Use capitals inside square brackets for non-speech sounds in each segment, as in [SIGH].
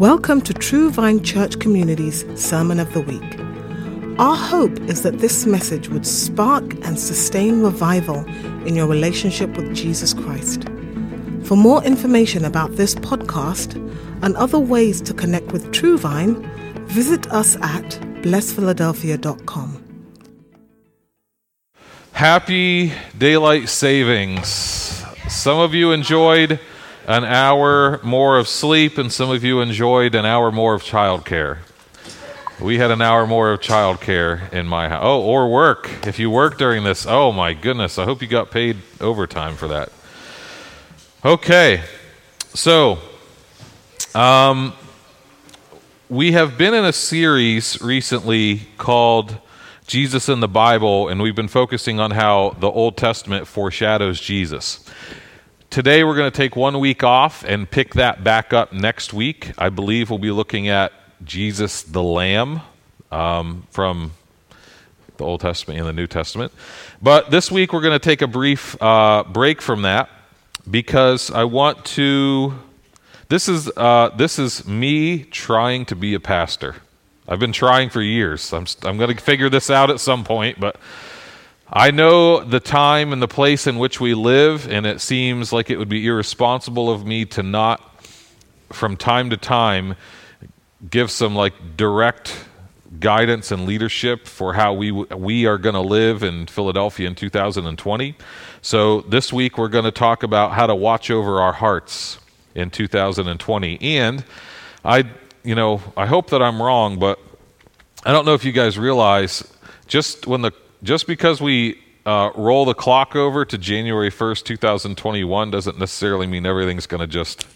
Welcome to True Vine Church Community's Sermon of the Week. Our hope is that this message would spark and sustain revival in your relationship with Jesus Christ. For more information about this podcast and other ways to connect with True Vine, visit us at blessphiladelphia.com. Happy daylight savings. Some of you enjoyed an hour more of sleep, and some of you enjoyed an hour more of childcare. We had an hour more of childcare in my house. Oh, or work. If you work during this, oh my goodness, I hope you got paid overtime for that. Okay, so um, we have been in a series recently called Jesus in the Bible, and we've been focusing on how the Old Testament foreshadows Jesus. Today, we're going to take one week off and pick that back up next week. I believe we'll be looking at Jesus the Lamb um, from the Old Testament and the New Testament. But this week, we're going to take a brief uh, break from that because I want to. This is, uh, this is me trying to be a pastor. I've been trying for years. I'm, I'm going to figure this out at some point, but I know the time and the place in which we live, and it seems like it would be irresponsible of me to not, from time to time, give some like direct guidance and leadership for how we we are going to live in Philadelphia in 2020. So this week we're going to talk about how to watch over our hearts in 2020. And I you know, I hope that I'm wrong, but I don't know if you guys realize just when the just because we uh, roll the clock over to January 1st, 2021, doesn't necessarily mean everything's going to just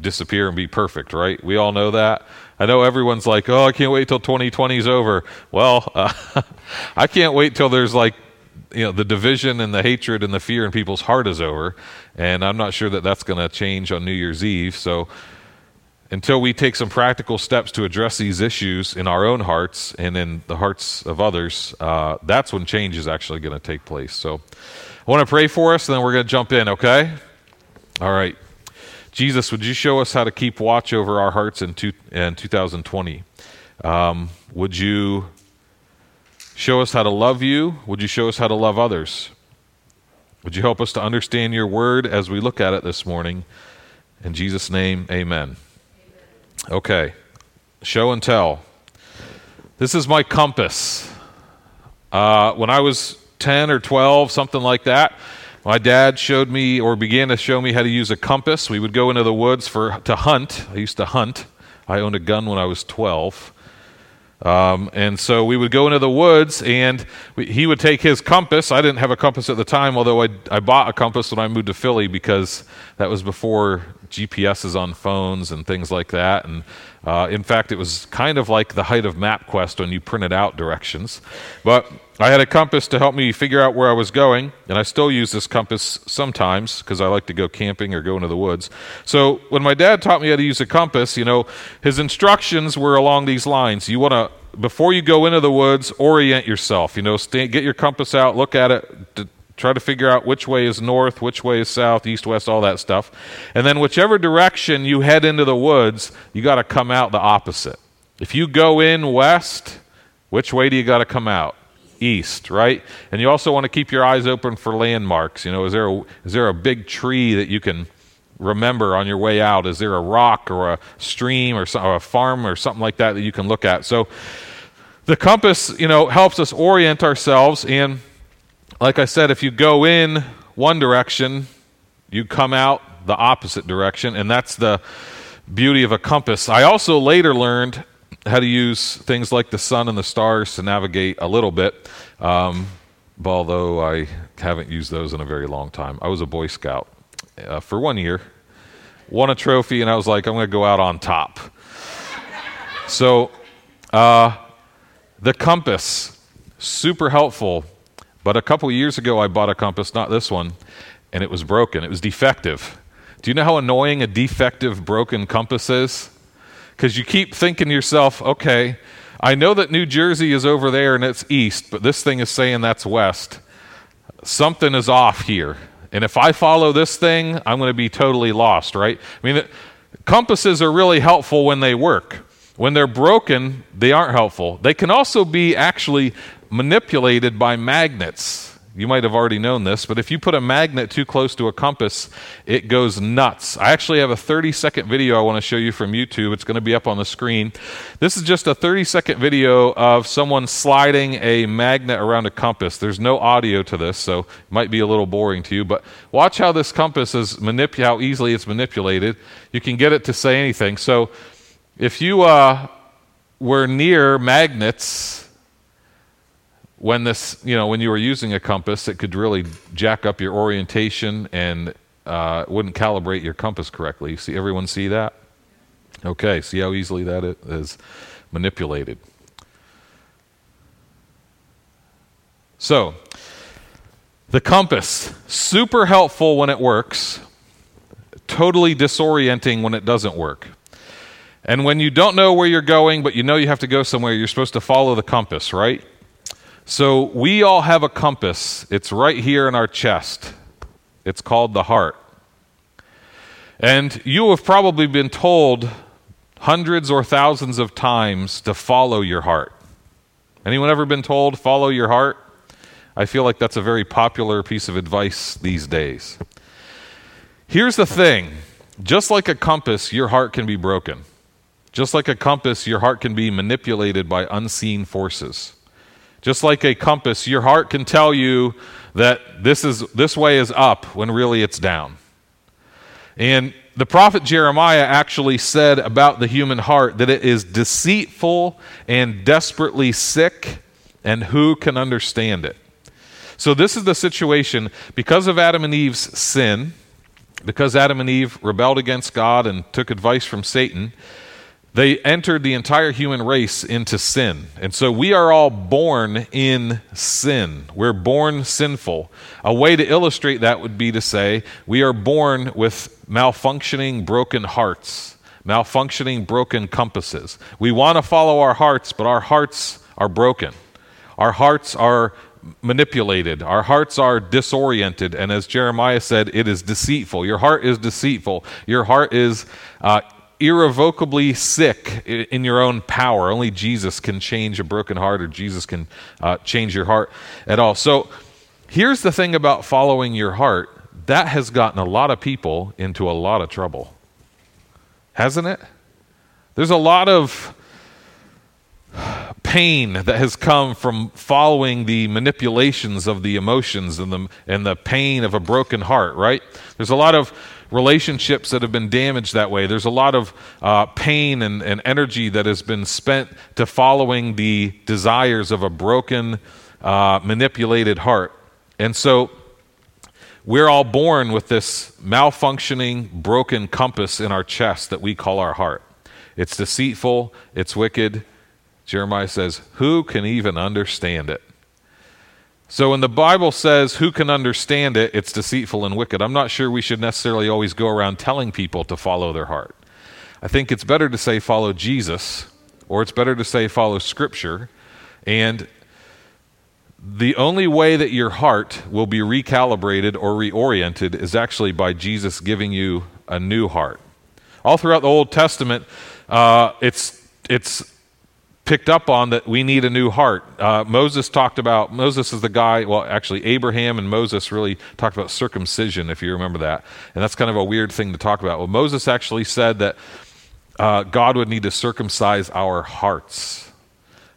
disappear and be perfect, right? We all know that. I know everyone's like, oh, I can't wait till 2020 is over. Well, uh, [LAUGHS] I can't wait till there's like, you know, the division and the hatred and the fear in people's heart is over. And I'm not sure that that's going to change on New Year's Eve. So until we take some practical steps to address these issues in our own hearts and in the hearts of others, uh, that's when change is actually going to take place. So I want to pray for us, and then we're going to jump in, okay? All right. Jesus, would you show us how to keep watch over our hearts in, two, in 2020? Um, would you show us how to love you? Would you show us how to love others? Would you help us to understand your word as we look at it this morning? In Jesus' name, amen. Okay, show and tell. This is my compass. Uh, when I was 10 or 12, something like that, my dad showed me or began to show me how to use a compass. We would go into the woods for to hunt. I used to hunt. I owned a gun when I was 12. Um, and so we would go into the woods, and we, he would take his compass. I didn't have a compass at the time, although I, I bought a compass when I moved to Philly because that was before GPSs on phones and things like that. And uh, in fact, it was kind of like the height of MapQuest when you printed out directions. But I had a compass to help me figure out where I was going, and I still use this compass sometimes because I like to go camping or go into the woods. So when my dad taught me how to use a compass, you know, his instructions were along these lines. You want to before you go into the woods, orient yourself. You know, stay, get your compass out, look at it, try to figure out which way is north, which way is south, east, west, all that stuff. And then, whichever direction you head into the woods, you got to come out the opposite. If you go in west, which way do you got to come out? East, right? And you also want to keep your eyes open for landmarks. You know, is there a, is there a big tree that you can remember on your way out? Is there a rock or a stream or, or a farm or something like that that you can look at? So the compass, you know, helps us orient ourselves and like I said, if you go in one direction, you come out the opposite direction, and that's the beauty of a compass. I also later learned how to use things like the sun and the stars to navigate a little bit, um, although I haven't used those in a very long time. I was a Boy Scout uh, for one year, won a trophy, and I was like, I'm going to go out on top. so, uh, the compass, super helpful but a couple years ago, I bought a compass, not this one, and it was broken. It was defective. Do you know how annoying a defective, broken compass is? Because you keep thinking to yourself, okay, I know that New Jersey is over there and it's east, but this thing is saying that's west. Something is off here. And if I follow this thing, I'm going to be totally lost, right? I mean, compasses are really helpful when they work. When they're broken, they aren't helpful. They can also be actually manipulated by magnets. You might have already known this, but if you put a magnet too close to a compass, it goes nuts. I actually have a 30 second video I want to show you from YouTube. It's going to be up on the screen. This is just a 30 second video of someone sliding a magnet around a compass. There's no audio to this, so it might be a little boring to you, but watch how this compass is manip- how easily it's manipulated. You can get it to say anything. So if you uh, were near magnets, when this, you know, when you were using a compass, it could really jack up your orientation and uh, wouldn't calibrate your compass correctly. See, everyone see that? Okay, see how easily that is manipulated. So, the compass, super helpful when it works, totally disorienting when it doesn't work. And when you don't know where you're going, but you know you have to go somewhere, you're supposed to follow the compass, right? So we all have a compass. It's right here in our chest. It's called the heart. And you have probably been told hundreds or thousands of times to follow your heart. Anyone ever been told follow your heart? I feel like that's a very popular piece of advice these days. Here's the thing just like a compass, your heart can be broken. Just like a compass, your heart can be manipulated by unseen forces. Just like a compass, your heart can tell you that this, is, this way is up when really it's down. And the prophet Jeremiah actually said about the human heart that it is deceitful and desperately sick, and who can understand it? So, this is the situation because of Adam and Eve's sin, because Adam and Eve rebelled against God and took advice from Satan they entered the entire human race into sin. And so we are all born in sin. We're born sinful. A way to illustrate that would be to say we are born with malfunctioning, broken hearts, malfunctioning, broken compasses. We want to follow our hearts, but our hearts are broken. Our hearts are manipulated. Our hearts are disoriented. And as Jeremiah said, it is deceitful. Your heart is deceitful. Your heart is. Uh, irrevocably sick in your own power. Only Jesus can change a broken heart, or Jesus can uh, change your heart at all. So here's the thing about following your heart that has gotten a lot of people into a lot of trouble, hasn't it? There's a lot of pain that has come from following the manipulations of the emotions and the, and the pain of a broken heart, right? There's a lot of relationships that have been damaged that way. There's a lot of uh, pain and, and, energy that has been spent to following the desires of a broken, uh, manipulated heart. And so we're all born with this malfunctioning, broken compass in our chest that we call our heart. It's deceitful, it's wicked. Jeremiah says, Who can even understand it? So when the Bible says, Who can understand it? It's deceitful and wicked. I'm not sure we should necessarily always go around telling people to follow their heart. I think it's better to say, Follow Jesus, or it's better to say, Follow Scripture. And the only way that your heart will be recalibrated or reoriented is actually by Jesus giving you a new heart. All throughout the Old Testament, uh, it's, it's picked up on that we need a new heart. Uh, Moses talked about, Moses is the guy, well, actually, Abraham and Moses really talked about circumcision, if you remember that. And that's kind of a weird thing to talk about. Well, Moses actually said that uh, God would need to circumcise our hearts.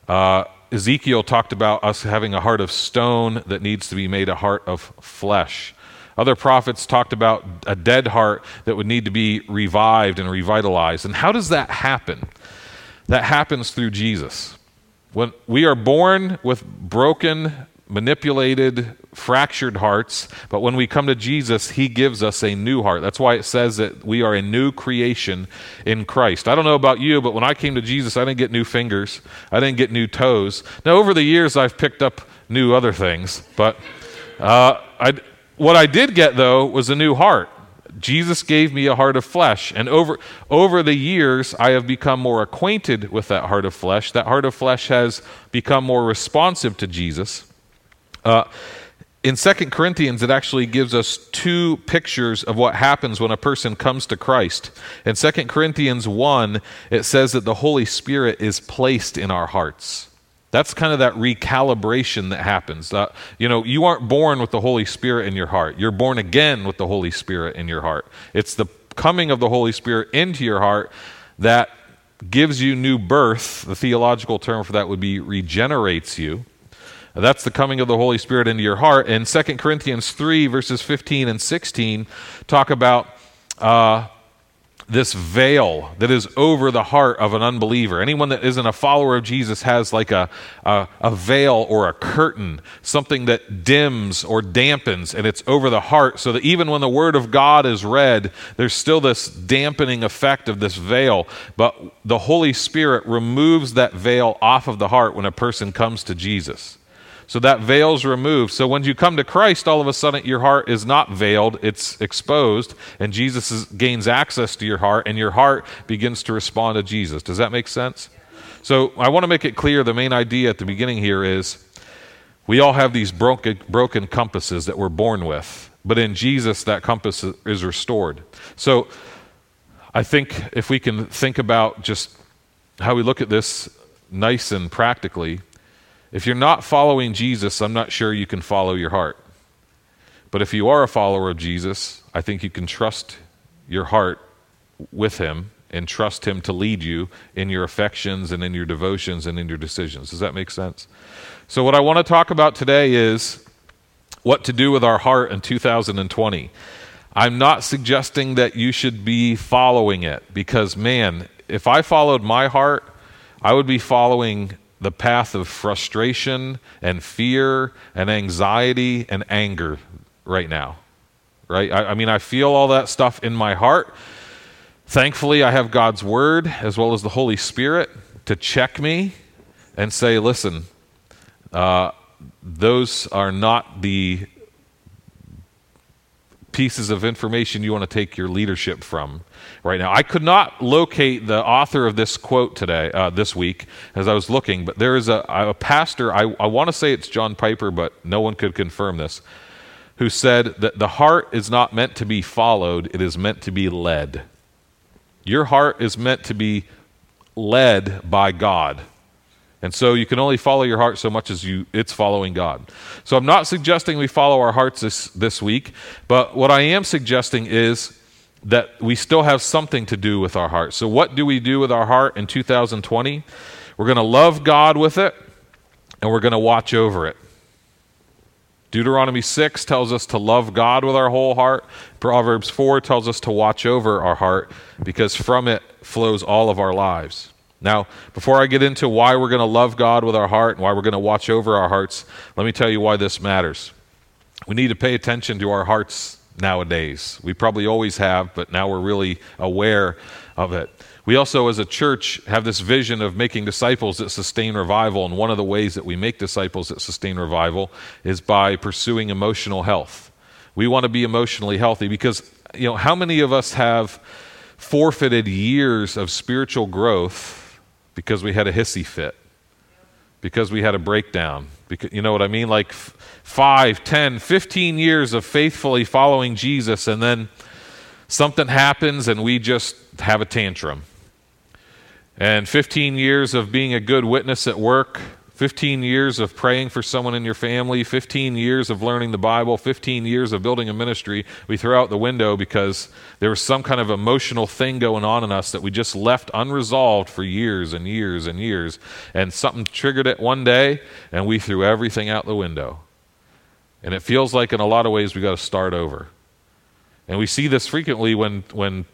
Uh, Ezekiel talked about us having a heart of stone that needs to be made a heart of flesh. Other prophets talked about a dead heart that would need to be revived and revitalized. And how does that happen? That happens through Jesus. When we are born with broken, manipulated, fractured hearts, but when we come to Jesus, He gives us a new heart. That's why it says that we are a new creation in Christ. I don't know about you, but when I came to Jesus, I didn't get new fingers, I didn't get new toes. Now, over the years, I've picked up new other things, but uh, I, what I did get, though, was a new heart. Jesus gave me a heart of flesh. And over, over the years, I have become more acquainted with that heart of flesh. That heart of flesh has become more responsive to Jesus. Uh, in 2 Corinthians, it actually gives us two pictures of what happens when a person comes to Christ. In 2 Corinthians 1, it says that the Holy Spirit is placed in our hearts. That's kind of that recalibration that happens. Uh, you know, you aren't born with the Holy Spirit in your heart. You're born again with the Holy Spirit in your heart. It's the coming of the Holy Spirit into your heart that gives you new birth. The theological term for that would be regenerates you. That's the coming of the Holy Spirit into your heart. And 2 Corinthians 3, verses 15 and 16, talk about uh, this veil that is over the heart of an unbeliever. Anyone that isn't a follower of Jesus has like a, a, a, veil or a curtain, something that dims or dampens, and it's over the heart, so that even when the Word of God is read, there's still this dampening effect of this veil. But the Holy Spirit removes that veil off of the heart when a person comes to Jesus. So that veil's removed. So when you come to Christ, all of a sudden your heart is not veiled, it's exposed, and Jesus is, gains access to your heart, and your heart begins to respond to Jesus. Does that make sense? So I want to make it clear the main idea at the beginning here is we all have these broken, broken compasses that we're born with, but in Jesus, that compass is restored. So I think if we can think about just how we look at this nice and practically, if you're not following Jesus, I'm not sure you can follow your heart. But if you are a follower of Jesus, I think you can trust your heart with Him and trust Him to lead you in your affections and in your devotions and in your decisions. Does that make sense? So, what I want to talk about today is what to do with our heart in 2020. I'm not suggesting that you should be following it because, man, if I followed my heart, I would be following the path of frustration and fear and anxiety and anger right now. Right? I, I, mean, I feel all that stuff in my heart. Thankfully, I have God's Word as well as the Holy Spirit to check me and say, listen, uh, those are not the pieces of information you want to take your leadership from right now. I could not locate the author of this quote today, uh, this week, as I was looking, but there is a, a pastor, I, I want to say it's John Piper, but no one could confirm this, who said that the heart is not meant to be followed, it is meant to be led. Your heart is meant to be led by God. And so you can only follow your heart so much as you it's following God. So I'm not suggesting we follow our hearts this, this week, but what I am suggesting is that we still have something to do with our heart. So what do we do with our heart in 2020? We're going to love God with it and we're going to watch over it. Deuteronomy 6 tells us to love God with our whole heart. Proverbs 4 tells us to watch over our heart because from it flows all of our lives. Now, before I get into why we're going to love God with our heart and why we're going to watch over our hearts, let me tell you why this matters. We need to pay attention to our hearts nowadays. We probably always have, but now we're really aware of it. We also, as a church, have this vision of making disciples that sustain revival. And one of the ways that we make disciples that sustain revival is by pursuing emotional health. We want to be emotionally healthy because, you know, how many of us have forfeited years of spiritual growth because we had a hissy fit, because we had a breakdown. Because, you know what I mean? Like f- 5, 10, 15 years of faithfully following Jesus, and then something happens and we just have a tantrum. And 15 years of being a good witness at work, 15 years of praying for someone in your family, 15 years of learning the Bible, 15 years of building a ministry, we throw out the window because there was some kind of emotional thing going on in us that we just left unresolved for years and years and years. And something triggered it one day, and we threw everything out the window. And it feels like, in a lot of ways, we got to start over. And we see this frequently when, when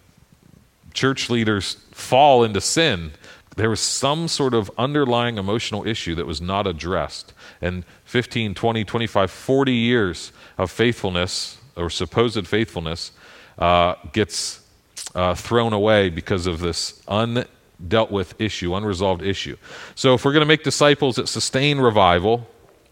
church leaders fall into sin there was some sort of underlying emotional issue that was not addressed. And 15, 20, 25, 40 years of faithfulness or supposed faithfulness uh, gets uh, thrown away because of this undealt with issue, unresolved issue. So, if we're going to make disciples that sustain revival,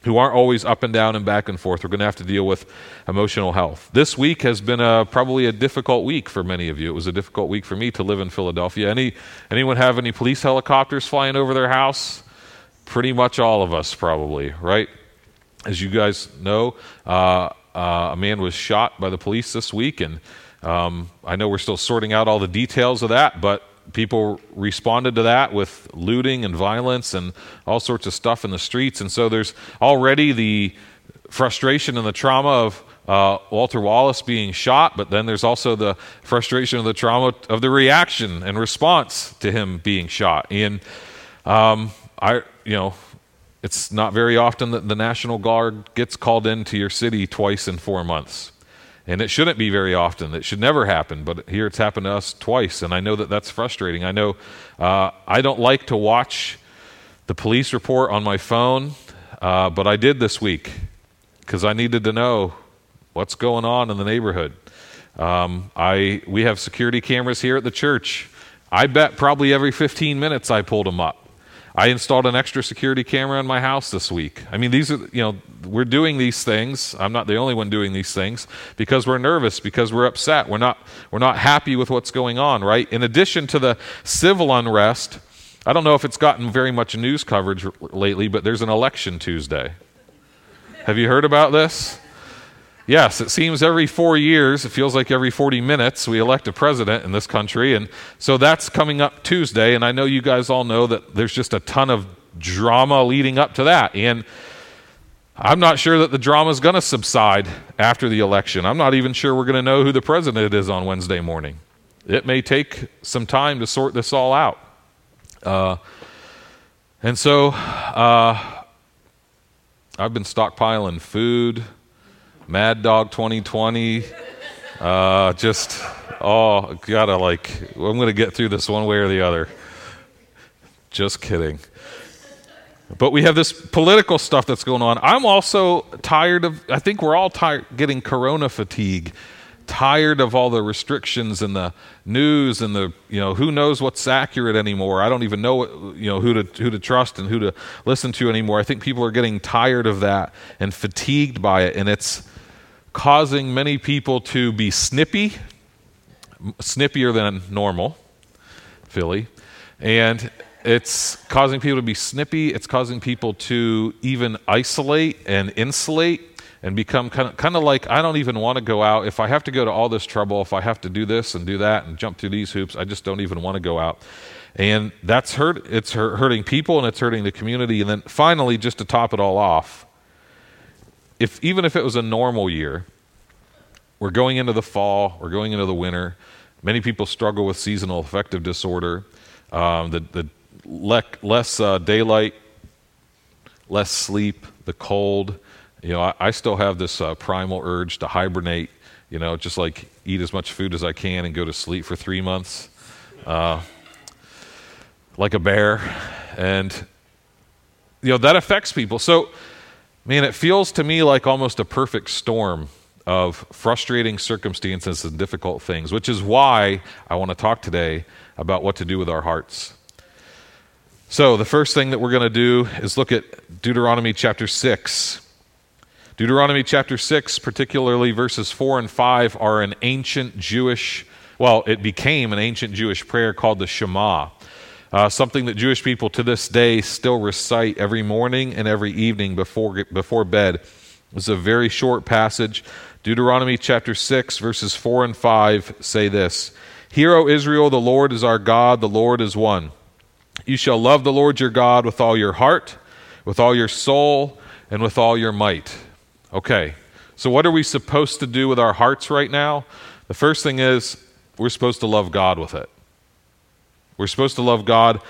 who aren't always up and down and back and forth. We're going to have to deal with emotional health. This week has been a, probably a difficult week for many of you. It was a difficult week for me to live in Philadelphia. Any, anyone have any police helicopters flying over their house? Pretty much all of us, probably, right? as you guys know, uh, uh, a man was shot by the police this week, and um, I know we're still sorting out all the details of that, but people responded to that with looting and violence and all sorts of stuff in the streets. And so there's already the frustration and the trauma of uh, Walter Wallace being shot, but then there's also the frustration of the trauma of the reaction and response to him being shot. And um, I, you know, it's not very often that the National Guard gets called into your city twice in four months. And it shouldn't be very often. It should never happen. But here it's happened to us twice. And I know that that's frustrating. I know uh, I don't like to watch the police report on my phone, uh, but I did this week because I needed to know what's going on in the neighborhood. Um, I, we have security cameras here at the church. I bet probably every 15 minutes I pulled them up. I installed an extra security camera in my house this week. I mean, these are, you know, we're doing these things. I'm not the only one doing these things because we're nervous, because we're upset. We're not, we're not happy with what's going on, right? In addition to the civil unrest, I don't know if it's gotten very much news coverage lately, but there's an election Tuesday. Have you heard about this? Yes, it seems every four years, it feels like every 40 minutes, we elect a president in this country. And so that's coming up Tuesday. And I know you guys all know that there's just a ton of drama leading up to that. And I'm not sure that the drama is going to subside after the election. I'm not even sure we're going to know who the president is on Wednesday morning. It may take some time to sort this all out. Uh, and so uh, I've been stockpiling food Mad Dog 2020. Uh, just, oh, gotta like, I'm gonna get through this one way or the other. Just kidding. But we have this political stuff that's going on. I'm also tired of, I think we're all tired, getting corona fatigue, tired of all the restrictions and the news and the, you know, who knows what's accurate anymore. I don't even know, what, you know, who to, who to trust and who to listen to anymore. I think people are getting tired of that and fatigued by it. And it's, causing many people to be snippy, snippier than normal, Philly. And it's causing people to be snippy. It's causing people to even isolate and insulate and become kind of, kind of like, I don't even want to go out. If I have to go to all this trouble, if I have to do this and do that and jump through these hoops, I just don't even want to go out. And that's hurt. It's hurting people and it's hurting the community. And then finally, just to top it all off, if even if it was a normal year, we're going into the fall, we're going into the winter. Many people struggle with seasonal affective disorder. Um, the, the le- less uh, daylight, less sleep, the cold. You know, I, I still have this uh, primal urge to hibernate. You know, just like eat as much food as I can and go to sleep for three months, uh, like a bear, and you know that affects people. So Man, it feels to me like almost a perfect storm of frustrating circumstances and difficult things, which is why I want to talk today about what to do with our hearts. So, the first thing that we're going to do is look at Deuteronomy chapter 6. Deuteronomy chapter 6, particularly verses 4 and 5, are an ancient Jewish, well, it became an ancient Jewish prayer called the Shema uh, something that Jewish people to this day still recite every morning and every evening before, before bed. It's a very short passage. Deuteronomy chapter 6, verses 4 and 5 say this Hear, O Israel, the Lord is our God, the Lord is one. You shall love the Lord your God with all your heart, with all your soul, and with all your might. Okay, so what are we supposed to do with our hearts right now? The first thing is we're supposed to love God with it. We're supposed to love God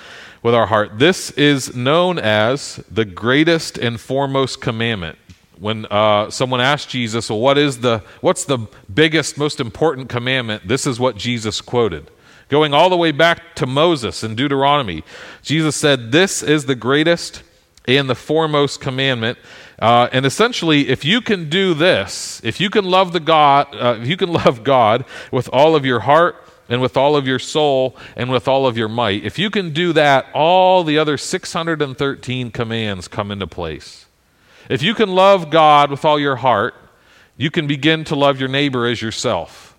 with our heart. This is known as the greatest and foremost commandment. When uh, someone asked Jesus, "Well, what is the what's the biggest, most important commandment?" This is what Jesus quoted, going all the way back to Moses in Deuteronomy. Jesus said, "This is the greatest and the foremost commandment." Uh, and essentially, if you can do this, if you can love the God, uh, if you can [LAUGHS] love God with all of your heart, and with all of your soul and with all of your might. If you can do that, all the other 613 commands come into place. If you can love God with all your heart, you can begin to love your neighbor as yourself.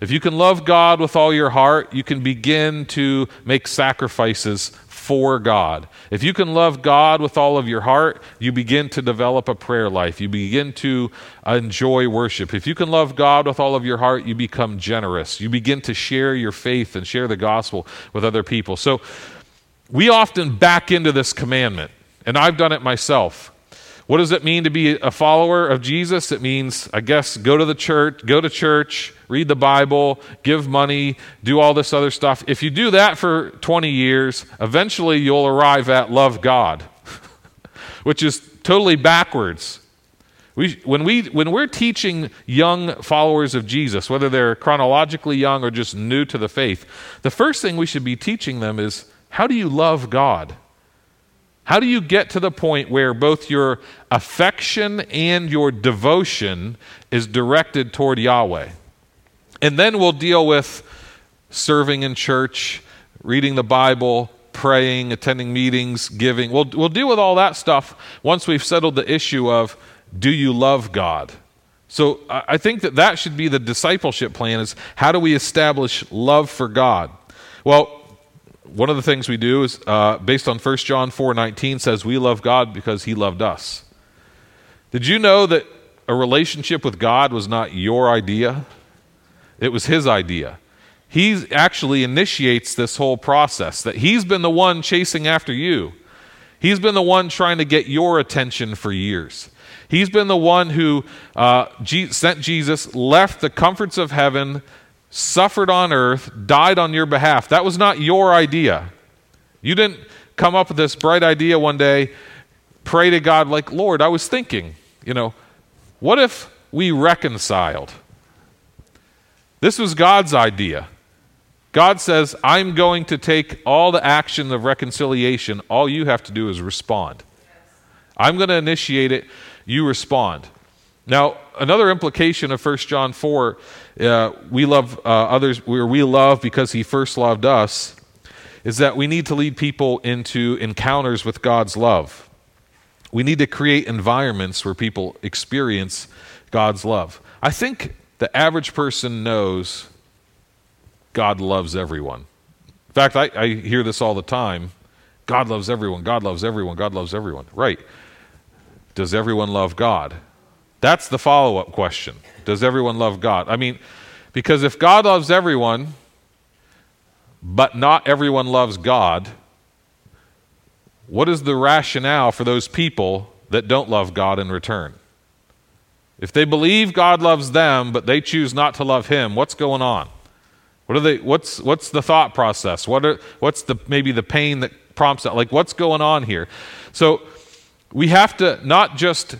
If you can love God with all your heart, you can begin to make sacrifices for God. If you can love God with all of your heart, you begin to develop a prayer life. You begin to enjoy worship. If you can love God with all of your heart, you become generous. You begin to share your faith and share the gospel with other people. So we often back into this commandment, and I've done it myself. What does it mean to be a follower of Jesus? It means, I guess, go to the church, go to church, read the Bible, give money, do all this other stuff. If you do that for 20 years, eventually you'll arrive at love God, [LAUGHS] which is totally backwards. We, when, we, when we're teaching young followers of Jesus, whether they're chronologically young or just new to the faith, the first thing we should be teaching them is how do you love God? How do you get to the point where both your affection and your devotion is directed toward Yahweh? And then we'll deal with serving in church, reading the Bible, praying, attending meetings, giving. We'll, we'll deal with all that stuff once we've settled the issue of do you love God? So I think that that should be the discipleship plan is how do we establish love for God? Well, one of the things we do is uh, based on 1 John 4:19 says we love God because he loved us. Did you know that a relationship with God was not your idea? It was his idea. He actually initiates this whole process that he's been the one chasing after you. He's been the one trying to get your attention for years. He's been the one who uh, sent Jesus, left the comforts of heaven, suffered on earth, died on your behalf. That was not your idea. You didn't come up with this bright idea one day, pray to God, like, Lord, I was thinking, you know, what if we reconciled? This was God's idea. God says, I'm going to take all the action of reconciliation. All you have to do is respond. I'm going to initiate it. You respond. Now, another implication of 1 John 4, uh, we love uh, others, where we love because he first loved us, is that we need to lead people into encounters with God's love. We need to create environments where people experience God's love. I think the average person knows God loves everyone. In fact, I, I hear this all the time God loves everyone, God loves everyone, God loves everyone. Right. Does everyone love God? That's the follow up question. Does everyone love God? I mean, because if God loves everyone, but not everyone loves God, what is the rationale for those people that don't love God in return? If they believe God loves them, but they choose not to love Him, what's going on? What are they? What's what's the thought process? What are what's the maybe the pain that prompts that? Like what's going on here? So we have to not just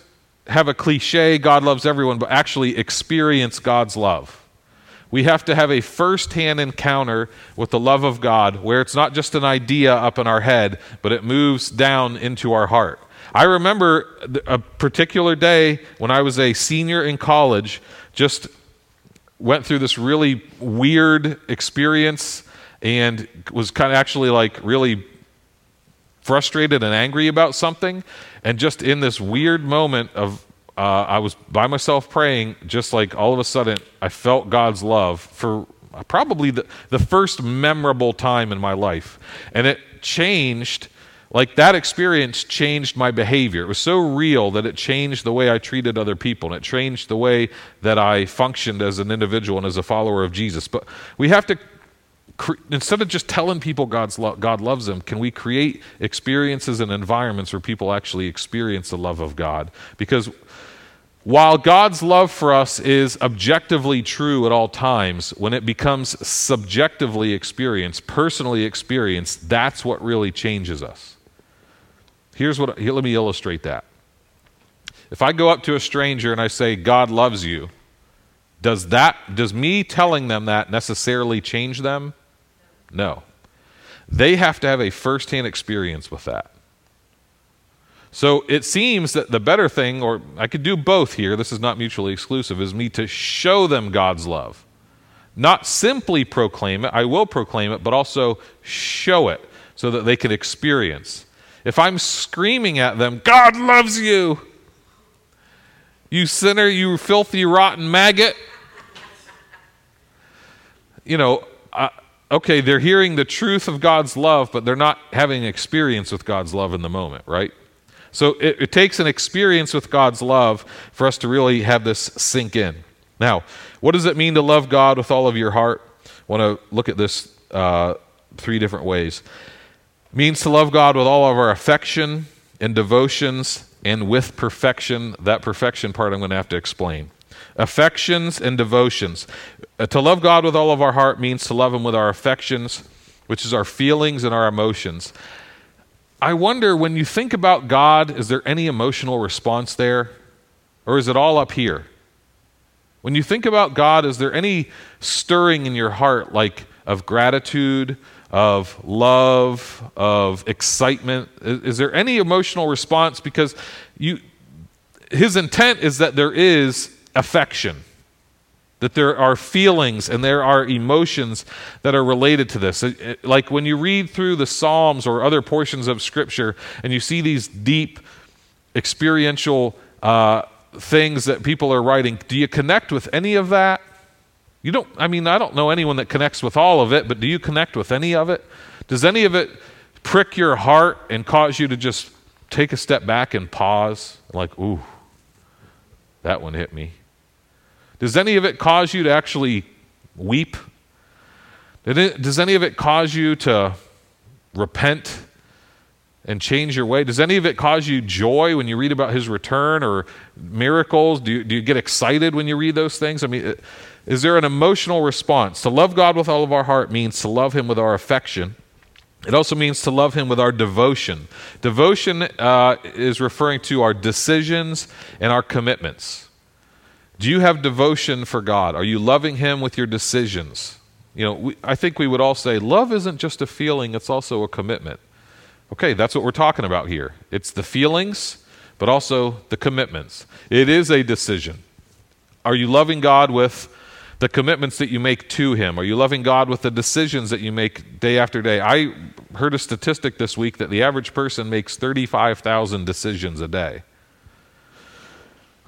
have a cliche, God loves everyone, but actually experience God's love. We have to have a first hand encounter with the love of God where it's not just an idea up in our head, but it moves down into our heart. I remember a particular day when I was a senior in college, just went through this really weird experience and was kind of actually like really frustrated and angry about something. And just in this weird moment of, uh, I was by myself praying, just like all of a sudden, I felt God's love for probably the, the first memorable time in my life. And it changed, like that experience changed my behavior. It was so real that it changed the way I treated other people and it changed the way that I functioned as an individual and as a follower of Jesus. But we have to instead of just telling people God's lo- God loves them, can we create experiences and environments where people actually experience the love of God? Because while God's love for us is objectively true at all times, when it becomes subjectively experienced, personally experienced, that's what really changes us. Here's what here, let me illustrate that. If I go up to a stranger and I say God loves you, does that does me telling them that necessarily change them? No. They have to have a firsthand experience with that. So it seems that the better thing, or I could do both here, this is not mutually exclusive, is me to show them God's love. Not simply proclaim it, I will proclaim it, but also show it so that they can experience. If I'm screaming at them, God loves you, you sinner, you filthy, rotten maggot, you know, okay, they're hearing the truth of God's love, but they're not having experience with God's love in the moment, right? So it, it, takes an experience with God's love for us to really have this sink in. Now, what does it mean to love God with all of your heart? I want to look at this uh, three different ways. It means to love God with all of our affection and devotions and with perfection. That perfection part I'm going to have to explain. Affections and devotions. Uh, to love God with all of our heart means to love Him with our affections, which is our feelings and our emotions. I wonder when you think about God, is there any emotional response there? Or is it all up here? When you think about God, is there any stirring in your heart, like of gratitude, of love, of excitement? Is, is there any emotional response? Because you, his intent is that there is affection that there are feelings and there are emotions that are related to this. Like when you read through the Psalms or other portions of Scripture and you see these deep experiential uh, things that people are writing, do you connect with any of that? You don't, I mean, I don't know anyone that connects with all of it, but do you connect with any of it? Does any of it prick your heart and cause you to just take a step back and pause? Like, ooh, that one hit me. Does any of it cause you to actually weep? Does any of it cause you to repent and change your way? Does any of it cause you joy when you read about his return or miracles? Do you, do you get excited when you read those things? I mean, is there an emotional response? To love God with all of our heart means to love him with our affection. It also means to love him with our devotion. Devotion uh, is referring to our decisions and our commitments. Do you have devotion for God? Are you loving Him with your decisions? You know, we, I think we would all say love isn't just a feeling, it's also a commitment. Okay, that's what we're talking about here. It's the feelings, but also the commitments. It is a decision. Are you loving God with the commitments that you make to Him? Are you loving God with the decisions that you make day after day? I heard a statistic this week that the average person makes 35,000 decisions a day.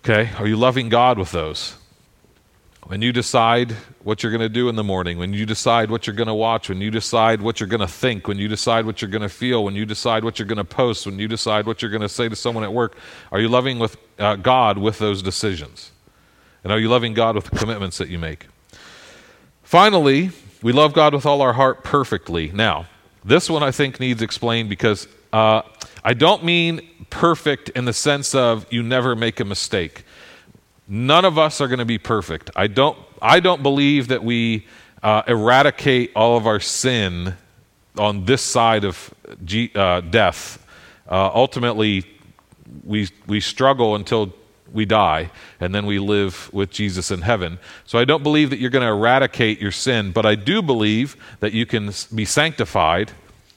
Okay? Are you loving God with those? When you decide what you're going to do in the morning, when you decide what you're going to watch, when you decide what you're going to think, when you decide what you're going to feel, when you decide what you're going to post, when you decide what you're going to say to someone at work, are you loving with uh, God with those decisions? And are you loving God with the commitments that you make? Finally, we love God with all our heart perfectly. Now, this one I think needs explained because uh, I don't mean perfect in the sense of you never make a mistake. None of us are going to be perfect. I don't, I don't believe that we uh, eradicate all of our sin on this side of G, uh, death. Uh, ultimately, we, we struggle until we die, and then we live with Jesus in heaven. So I don't believe that you're going to eradicate your sin, but I do believe that you can be sanctified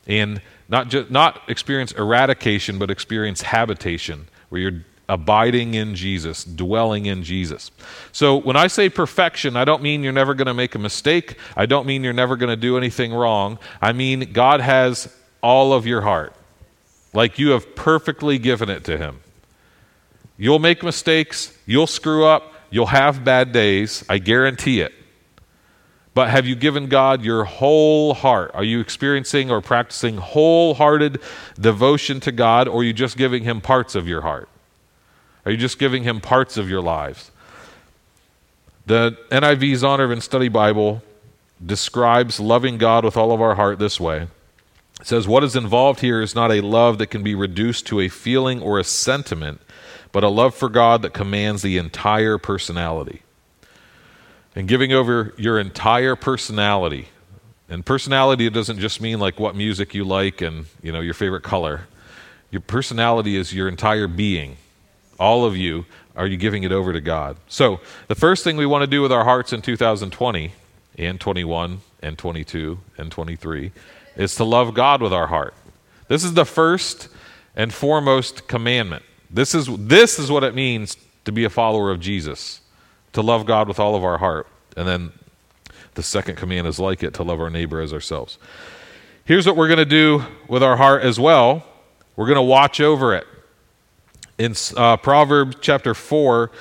and not, just, not experience eradication, but experience habitation, where you're abiding in Jesus, dwelling in Jesus. So when I say perfection, I don't mean you're never going to make a mistake. I don't mean you're never going to do anything wrong. I mean God has all of your heart, like you have perfectly given it to Him. You'll make mistakes, you'll screw up, you'll have bad days. I guarantee it. But have you given God your whole heart? Are you experiencing or practicing wholehearted devotion to God, or are you just giving Him parts of your heart? Are you just giving Him parts of your lives? The NIV Zondervan Study Bible describes loving God with all of our heart this way. It says, What is involved here is not a love that can be reduced to a feeling or a sentiment, but a love for God that commands the entire personality and giving over your entire personality. And personality doesn't just mean like what music you like and you know your favorite color. Your personality is your entire being. All of you are you giving it over to God. So, the first thing we want to do with our hearts in 2020 and 21 and 22 and 23 is to love God with our heart. This is the first and foremost commandment. This is this is what it means to be a follower of Jesus to love God with all of our heart. And then the second command is like it to love our neighbor as ourselves. Here's what we're going to do with our heart as well we're going to watch over it. In uh, Proverbs chapter 4,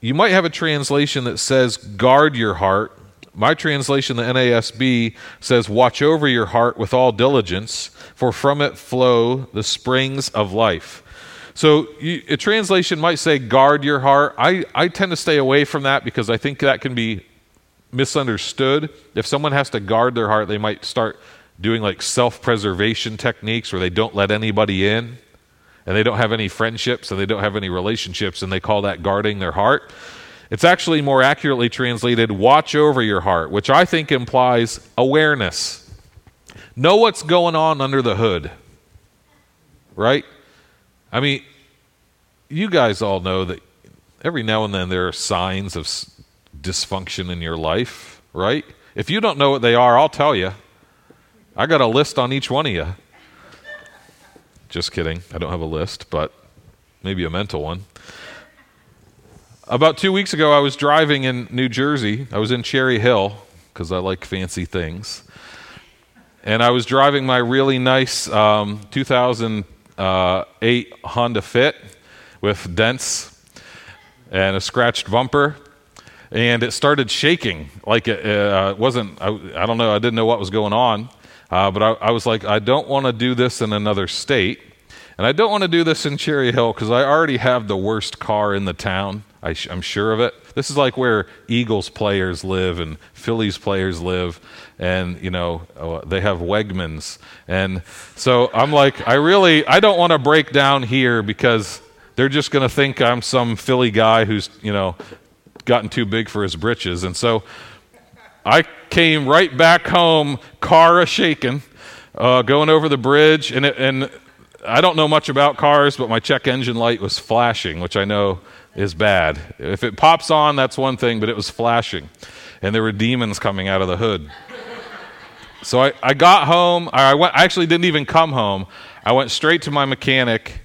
you might have a translation that says, guard your heart, my translation, the NASB, says, Watch over your heart with all diligence, for from it flow the springs of life. So you, a translation might say, Guard your heart. I, I tend to stay away from that because I think that can be misunderstood. If someone has to guard their heart, they might start doing like self preservation techniques where they don't let anybody in and they don't have any friendships and they don't have any relationships and they call that guarding their heart. It's actually more accurately translated watch over your heart, which I think implies awareness. Know what's going on under the hood. Right? I mean, you guys all know that every now and then there are signs of dysfunction in your life, right? If you don't know what they are, I'll tell you. I got a list on each one of you. Just kidding. I don't have a list, but maybe a mental one. About two weeks ago, I was driving in New Jersey. I was in Cherry Hill because I like fancy things. And I was driving my really nice um, 2008 Honda Fit with dents and a scratched bumper. And it started shaking. Like it uh, wasn't, I, I, don't know, I didn't know what was going on. Uh, but I, I was like, I don't want to do this in another state. And I don't want to do this in Cherry Hill because I already have the worst car in the town. I am sure of it. This is like where Eagles players live and Phillies players live, and you know uh, they have Wegmans, and so I'm like, I really, I don't want to break down here because they're just going to think I'm some Philly guy who's you know gotten too big for his britches, and so I came right back home, car a shaking, uh, going over the bridge, and it, and I don't know much about cars, but my check engine light was flashing, which I know is bad. If it pops on, that's one thing, but it was flashing. And there were demons coming out of the hood. So I, I got home. I, went, I actually didn't even come home. I went straight to my mechanic,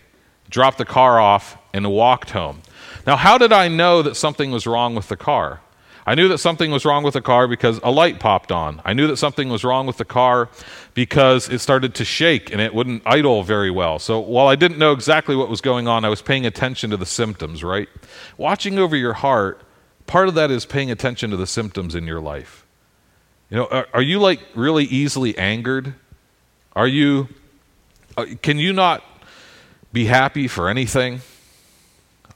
dropped the car off, and walked home. Now, how did I know that something was wrong with the car? I knew that something was wrong with the car because a light popped on. I knew that something was wrong with the car because it started to shake and it wouldn't idle very well. So while I didn't know exactly what was going on, I was paying attention to the symptoms, right? Watching over your heart, part of that is paying attention to the symptoms in your life. You know, are, are you like really easily angered? Are you, uh, can you not be happy for anything?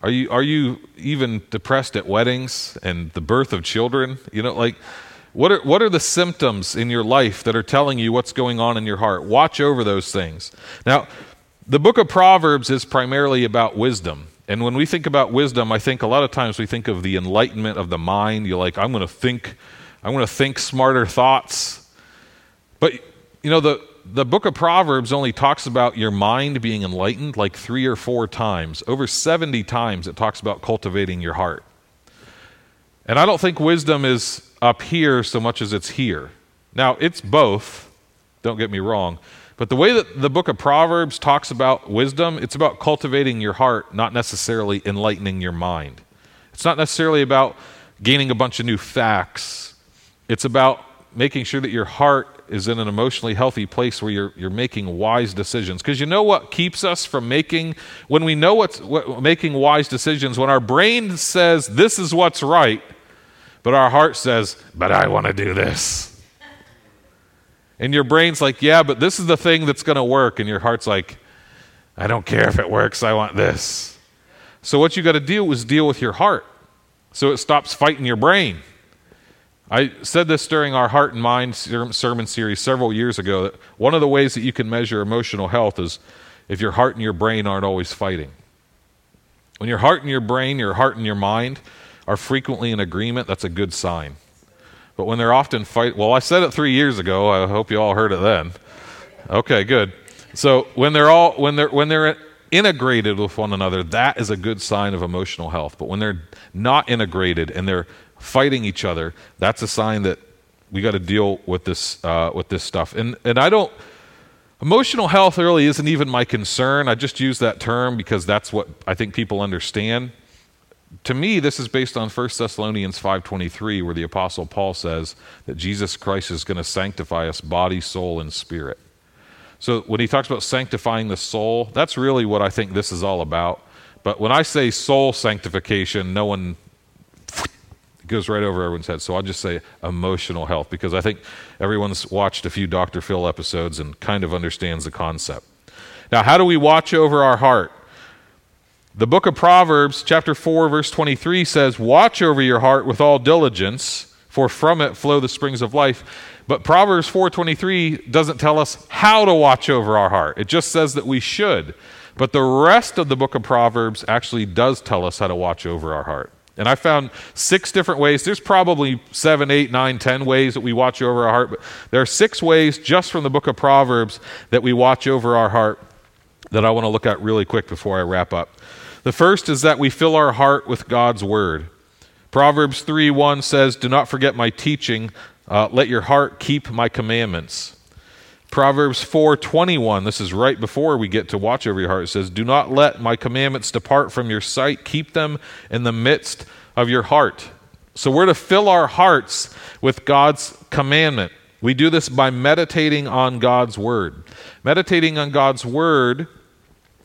Are you, are you even depressed at weddings and the birth of children? You know, like, what are, what are the symptoms in your life that are telling you what's going on in your heart? Watch over those things. Now, the book of Proverbs is primarily about wisdom. And when we think about wisdom, I think a lot of times we think of the enlightenment of the mind. You're like, I'm going to think, I'm going to think smarter thoughts. But, you know, the, the book of Proverbs only talks about your mind being enlightened like three or four times. Over 70 times it talks about cultivating your heart. And I don't think wisdom is up here so much as it's here. Now, it's both, don't get me wrong. But the way that the book of Proverbs talks about wisdom, it's about cultivating your heart, not necessarily enlightening your mind. It's not necessarily about gaining a bunch of new facts. It's about making sure that your heart is in an emotionally healthy place where you're, you're making wise decisions. Because you know what keeps us from making, when we know what's what, making wise decisions, when our brain says this is what's right, but our heart says, but I want to do this. And your brain's like, yeah, but this is the thing that's going to work. And your heart's like, I don't care if it works, I want this. So what you got to do is deal with your heart so it stops fighting your brain. I said this during our Heart and Mind sermon series several years ago that one of the ways that you can measure emotional health is if your heart and your brain aren't always fighting. When your heart and your brain, your heart and your mind are frequently in agreement, that's a good sign. But when they're often fight, well, I said it three years ago. I hope you all heard it then. Okay, good. So when they're all when they're when they're integrated with one another, that is a good sign of emotional health. But when they're not integrated and they're fighting each other, that's a sign that we got to deal with this uh, with this stuff. And and I don't. Emotional health really isn't even my concern. I just use that term because that's what I think people understand. To me, this is based on 1 Thessalonians 5:23 where the apostle Paul says that Jesus Christ is going to sanctify us body, soul and spirit. So when he talks about sanctifying the soul, that's really what I think this is all about. But when I say soul sanctification, no one Goes right over everyone's head. So I'll just say emotional health because I think everyone's watched a few Dr. Phil episodes and kind of understands the concept. Now, how do we watch over our heart? The book of Proverbs, chapter 4, verse 23 says, Watch over your heart with all diligence, for from it flow the springs of life. But Proverbs 4:23 doesn't tell us how to watch over our heart. It just says that we should. But the rest of the book of Proverbs actually does tell us how to watch over our heart. And I found six different ways. There's probably seven, eight, nine, ten ways that we watch over our heart, but there are six ways just from the book of Proverbs that we watch over our heart that I want to look at really quick before I wrap up. The first is that we fill our heart with God's word. Proverbs 3 1 says, Do not forget my teaching, uh, let your heart keep my commandments. Proverbs 4:21, this is right before we get to watch over your heart. It says, "Do not let my commandments depart from your sight. Keep them in the midst of your heart." So we're to fill our hearts with God's commandment. We do this by meditating on God's word. Meditating on God's word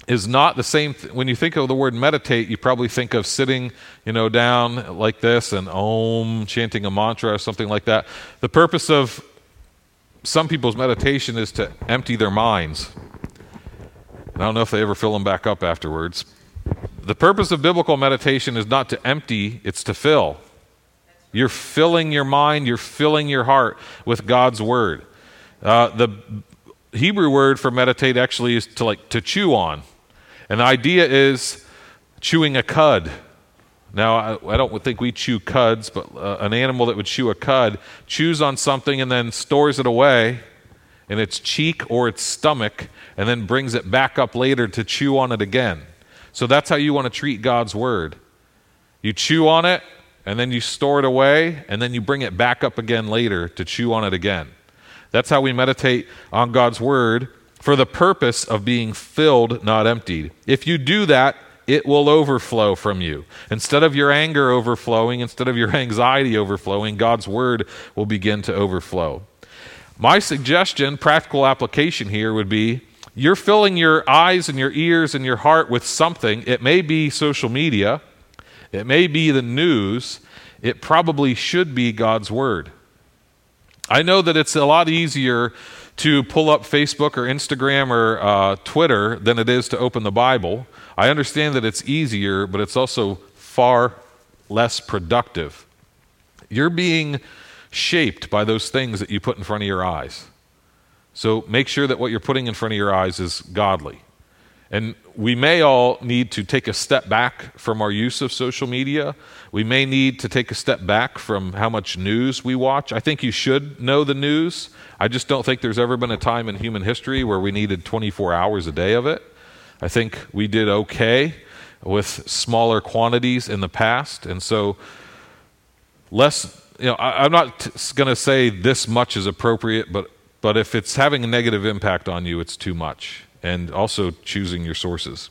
is not the same th- when you think of the word meditate you probably think of sitting you know down like this and om chanting a mantra or something like that the purpose of some people's meditation is to empty their minds. I don't know if they ever fill them back up afterwards. The purpose of biblical meditation is not to empty it's to fill. You're filling your mind you're filling your heart with god's word. Uh, the hebrew word for meditate actually is to like to chew on. And the idea is chewing a cud. Now, I, I don't think we chew cuds, but uh, an animal that would chew a cud chews on something and then stores it away in its cheek or its stomach and then brings it back up later to chew on it again. So that's how you want to treat God's word. You chew on it and then you store it away and then you bring it back up again later to chew on it again. That's how we meditate on God's word for the purpose of being filled, not emptied. If you do that, it will overflow from you. Instead of your anger overflowing, instead of your [LAUGHS] anxiety overflowing, God's word will begin to overflow. My suggestion, practical application here would be you're filling your eyes and your ears and your heart with something. It may be social media, it may be the news, it probably should be God's word. I know that it's a lot easier to pull up Facebook or Instagram or uh, Twitter than it is to open the Bible. I understand that it's easier, but it's also far less productive. You're being shaped by those things that you put in front of your eyes. So make sure that what you're putting in front of your eyes is godly. And we may all need to take a step back from our use of social media. We may need to take a step back from how much news we watch. I think you should know the news. I just don't think there's ever been a time in human history where we needed 24 hours a day of it. I think we did okay with smaller quantities in the past. And so, less, you know, I, am not t- going to say this much is appropriate, but, but if it's having a negative impact on you, it's too much and also choosing your sources.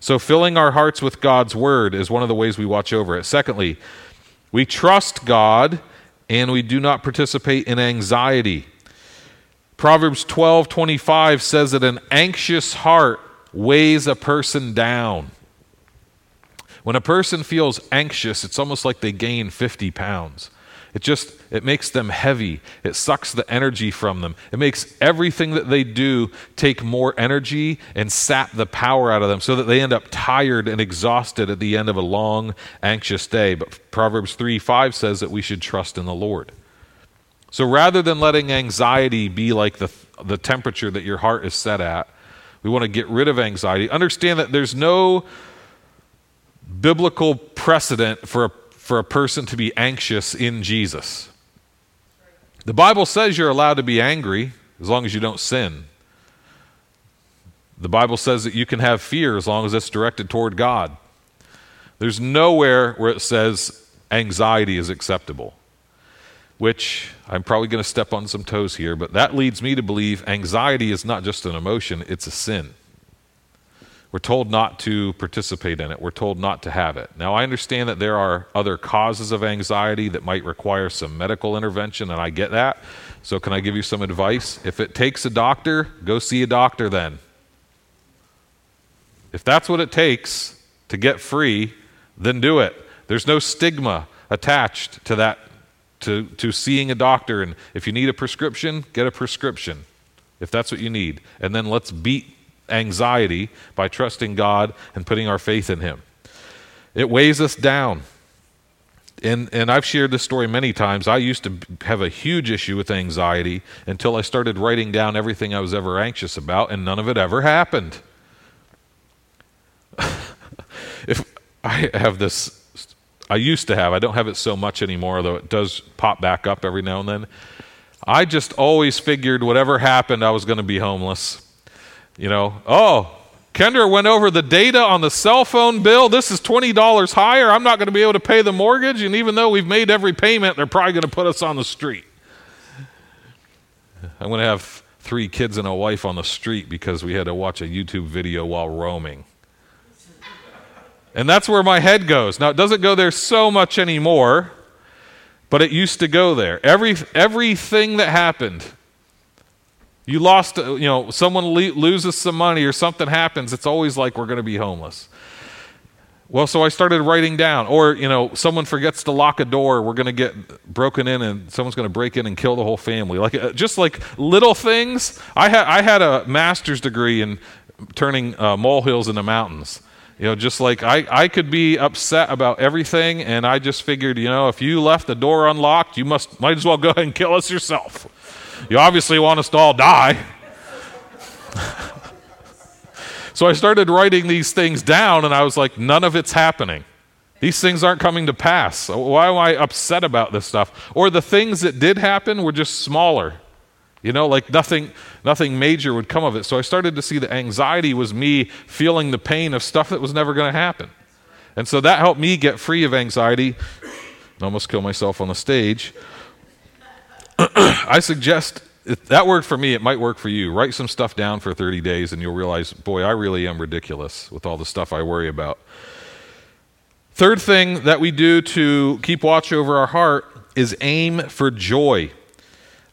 So, filling our hearts with God's word is one of the ways we watch over it. Secondly, we trust God and we do not participate in anxiety. Proverbs 12 25 says that an anxious heart weighs a person down. When a person feels anxious, it's almost like they gain 50 pounds. It just it makes them heavy. It sucks the energy from them. It makes everything that they do take more energy and sap the power out of them so that they end up tired and exhausted at the end of a long anxious day. But Proverbs 3 5 says that we should trust in the Lord. So rather than letting anxiety be like the the temperature that your heart is set at, we want to get rid of anxiety. Understand that there's no biblical precedent for a for a person to be anxious in Jesus. The Bible says you're allowed to be angry as long as you don't sin. The Bible says that you can have fear as long as it's directed toward God. There's nowhere where it says anxiety is acceptable, which I'm probably going to step on some toes here, but that leads me to believe anxiety is not just an emotion, it's a sin. We're told not to participate in it. We're told not to have it. Now, I understand that there are other causes of anxiety that might require some medical intervention, and I get that. So, can I give you some advice? If it takes a doctor, go see a doctor then. If that's what it takes to get free, then do it. There's no stigma attached to that, to, to seeing a doctor. And if you need a prescription, get a prescription if that's what you need. And then let's beat anxiety by trusting God and putting our faith in Him. It weighs us down. And, and I've shared this story many times. I used to have a huge issue with anxiety until I started writing down everything I was ever anxious about, and none of it ever happened. [LAUGHS] if I have this, I used to have, I don't have it so much anymore, though it does pop back up every now and then. I just always figured whatever happened, I was going to be homeless. You know, oh, Kendra went over the data on the cell phone bill. This is $20 higher. I'm not going to be able to pay the mortgage. And even though we've made every payment, they're probably going to put us on the street. I'm going to have three kids and a wife on the street because we had to watch a YouTube video while roaming. And that's where my head goes. Now, it doesn't go there so much anymore, but it used to go there. Every, everything that happened, you lost, you know, someone le- loses some money or something happens, it's always like we're going to be homeless. Well, so I started writing down, or, you know, someone forgets to lock a door, we're going to get broken in and someone's going to break in and kill the whole family. Like, uh, just like little things. I had, I had a master's degree in turning uh, molehills into mountains. You know, just like I, I could be upset about everything, and I just figured, you know, if you left the door unlocked, you must might as well go [LAUGHS] ahead and kill us yourself. You obviously want us to all die. [LAUGHS] so I started writing these things down, and I was like, none of it's happening. These things aren't coming to pass. Why am I upset about this stuff? Or the things that did happen were just smaller. You know, like nothing, nothing major would come of it. So I started to see that anxiety was me feeling the pain of stuff that was never going to happen. And so that helped me get free of anxiety. I almost kill myself on the stage. [CLEARS THROAT] I suggest if that worked for me, it might work for you. Write some stuff down for 30 days and you'll realize, boy, I really am ridiculous with all the stuff I worry about. Third thing that we do to keep watch over our heart is aim for joy.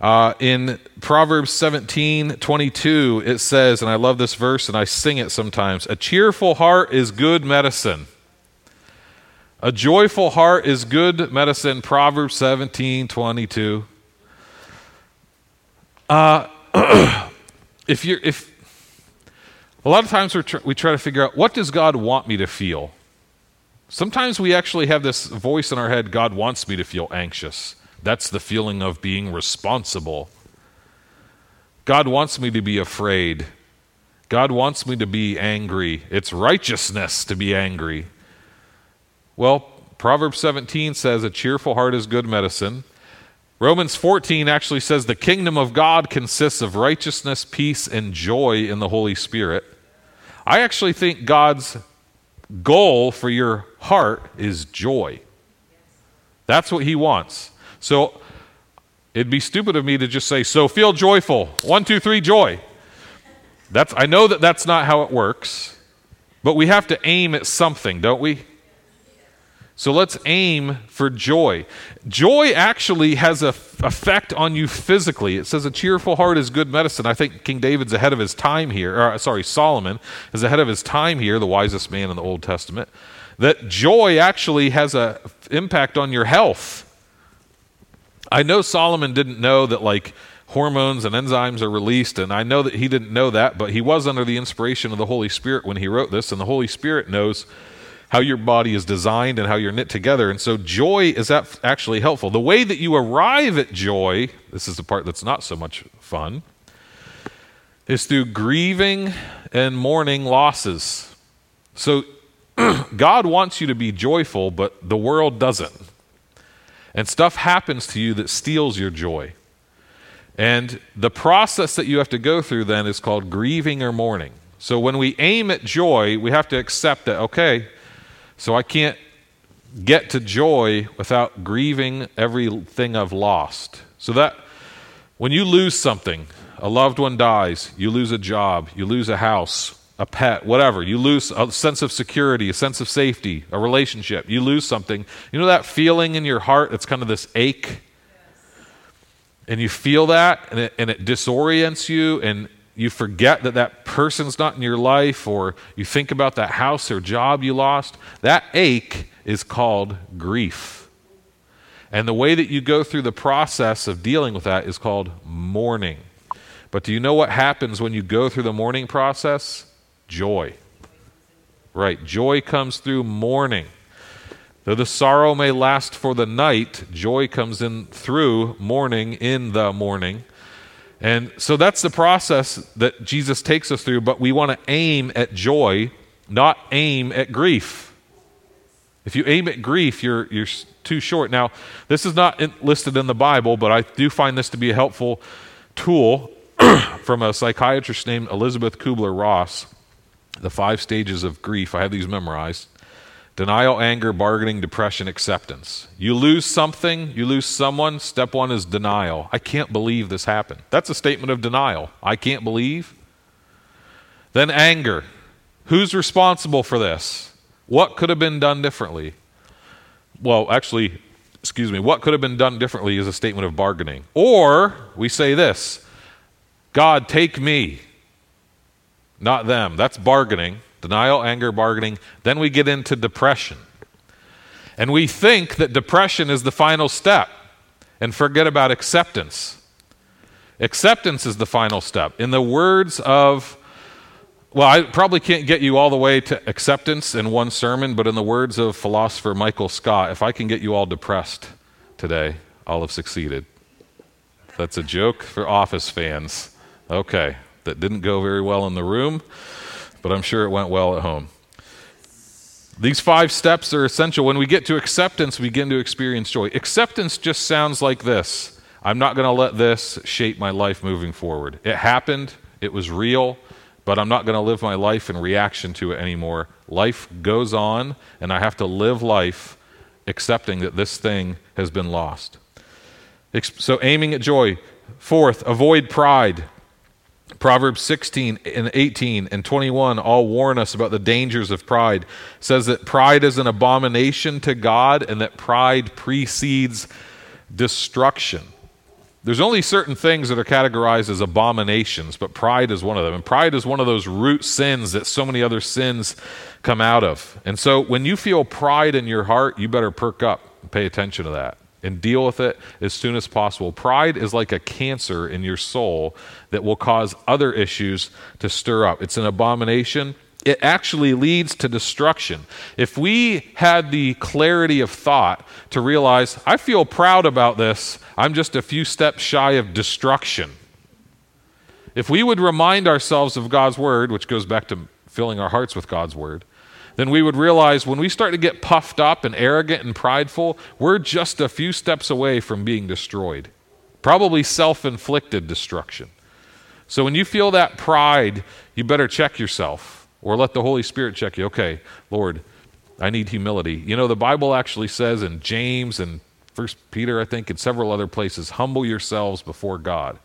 Uh, in Proverbs 17 22, it says, and I love this verse and I sing it sometimes a cheerful heart is good medicine. A joyful heart is good medicine. Proverbs 17 22. Uh, [CLEARS THROAT] if you're, if, a lot of times tr- we try to figure out what does God want me to feel? Sometimes we actually have this voice in our head God wants me to feel anxious. That's the feeling of being responsible. God wants me to be afraid. God wants me to be angry. It's righteousness to be angry. Well, Proverbs 17 says a cheerful heart is good medicine. Romans 14 actually says the kingdom of God consists of righteousness, peace, and joy in the Holy Spirit. I actually think God's goal for your heart is joy. That's what He wants. So it'd be stupid of me to just say, so feel joyful. One, two, three, joy. That's, I know that that's not how it works, but we have to aim at something, don't we? So let's aim for joy. Joy actually has an effect on you physically. It says a cheerful heart is good medicine. I think King David's ahead of his time here. Or, uh, sorry, Solomon is ahead of his time here, the wisest man in the Old Testament. That joy actually has an impact on your health. I know Solomon didn't know that like hormones and enzymes are released, and I know that he didn't know that, but he was under the inspiration of the Holy Spirit when he wrote this, and the Holy Spirit knows how your body is designed and how you're knit together. And so joy is actually helpful. The way that you arrive at joy, this is the part that's not so much fun, is through grieving and mourning losses. So [CLEARS THROAT] God wants you to be joyful, but the world doesn't. And stuff happens to you that steals your joy. And the process that you have to go through then is called grieving or mourning. So when we aim at joy, we have to accept that, okay, so I can't get to joy without grieving everything I've lost. So that when you lose something, a loved one dies, you lose a job, you lose a house, a pet, whatever. You lose a sense of security, a sense of safety, a relationship. You lose something. You know that feeling in your heart It's kind of this ache? And you feel that, and it, and it disorients you, and you forget that that person's not in your life, or you think about that house or job you lost. That ache is called grief. And the way that you go through the process of dealing with that is called mourning. But do you know what happens when you go through the mourning process? Joy. Right, joy comes through mourning. Though the sorrow may last for the night, joy comes in through mourning in the morning. And so that's the process that Jesus takes us through, but we want to aim at joy, not aim at grief. If you aim at grief, you're, you're too short. Now, this is not listed in the Bible, but I do find this to be a helpful tool [CLEARS THROAT] from a psychiatrist named Elizabeth Kubler Ross. The five stages of grief. I have these memorized denial, anger, bargaining, depression, acceptance. You lose something, you lose someone. Step one is denial. I can't believe this happened. That's a statement of denial. I can't believe. Then anger. Who's responsible for this? What could have been done differently? Well, actually, excuse me, what could have been done differently is a statement of bargaining. Or we say this God, take me, not them. That's bargaining. Denial, anger, bargaining. Then we get into depression. And we think that depression is the final step and forget about acceptance. Acceptance is the final step. In the words of, well, I probably can't get you all the way to acceptance in one sermon, but in the words of philosopher Michael Scott, if I can get you all depressed today, I'll have succeeded. That's a joke for office fans. Okay, that didn't go very well in the room but I'm sure it went well at home. These five steps are essential. When we get to acceptance, we begin to experience joy. Acceptance just sounds like this I'm not going to let this shape my life moving forward. It happened, it was real, but I'm not going to live my life in reaction to it anymore. Life goes on, and I have to live life accepting that this thing has been lost. So, aiming at joy. Fourth, avoid pride. Proverbs 16 and 18 and 21 all warn us about the dangers of pride. It says that pride is an abomination to God and that pride precedes destruction. There's only certain things that are categorized as abominations, but pride is one of them. And pride is one of those root sins that so many other sins come out of. And so when you feel pride in your heart, you better perk up and pay attention to that and deal with it as soon as possible. Pride is like a cancer in your soul that will cause other issues to stir up. It's an abomination. It actually leads to destruction. If we had the clarity of thought to realize, I feel proud about this, I'm just a few steps shy of destruction. If we would remind ourselves of God's word, which goes back to filling our hearts with God's word, then we would realize when we start to get puffed up and arrogant and prideful, we're just a few steps away from being destroyed. Probably self inflicted destruction. So when you feel that pride, you better check yourself or let the Holy Spirit check you. Okay, Lord, I need humility. You know, the Bible actually says in James and First Peter, I think, and several other places, humble yourselves before God.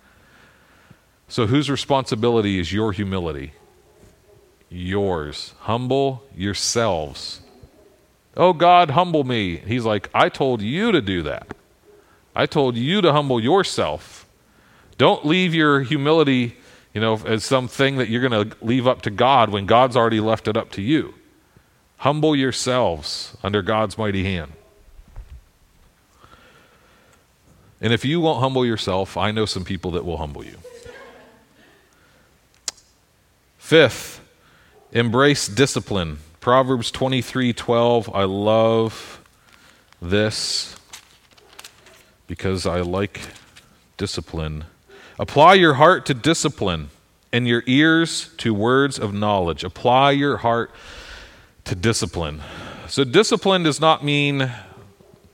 So whose responsibility is your humility? Yours. Humble yourselves. Oh, God, humble me. He's like, I told you to do that. I told you to humble yourself. Don't leave your humility, you know, as something that you're going to leave up to God when God's already left it up to you. Humble yourselves under God's mighty hand. And if you won't humble yourself, I know some people that will humble you. Fifth, Embrace discipline. Proverbs 23:12. I love this because I like discipline. Apply your heart to discipline and your ears to words of knowledge. Apply your heart to discipline. So discipline does not mean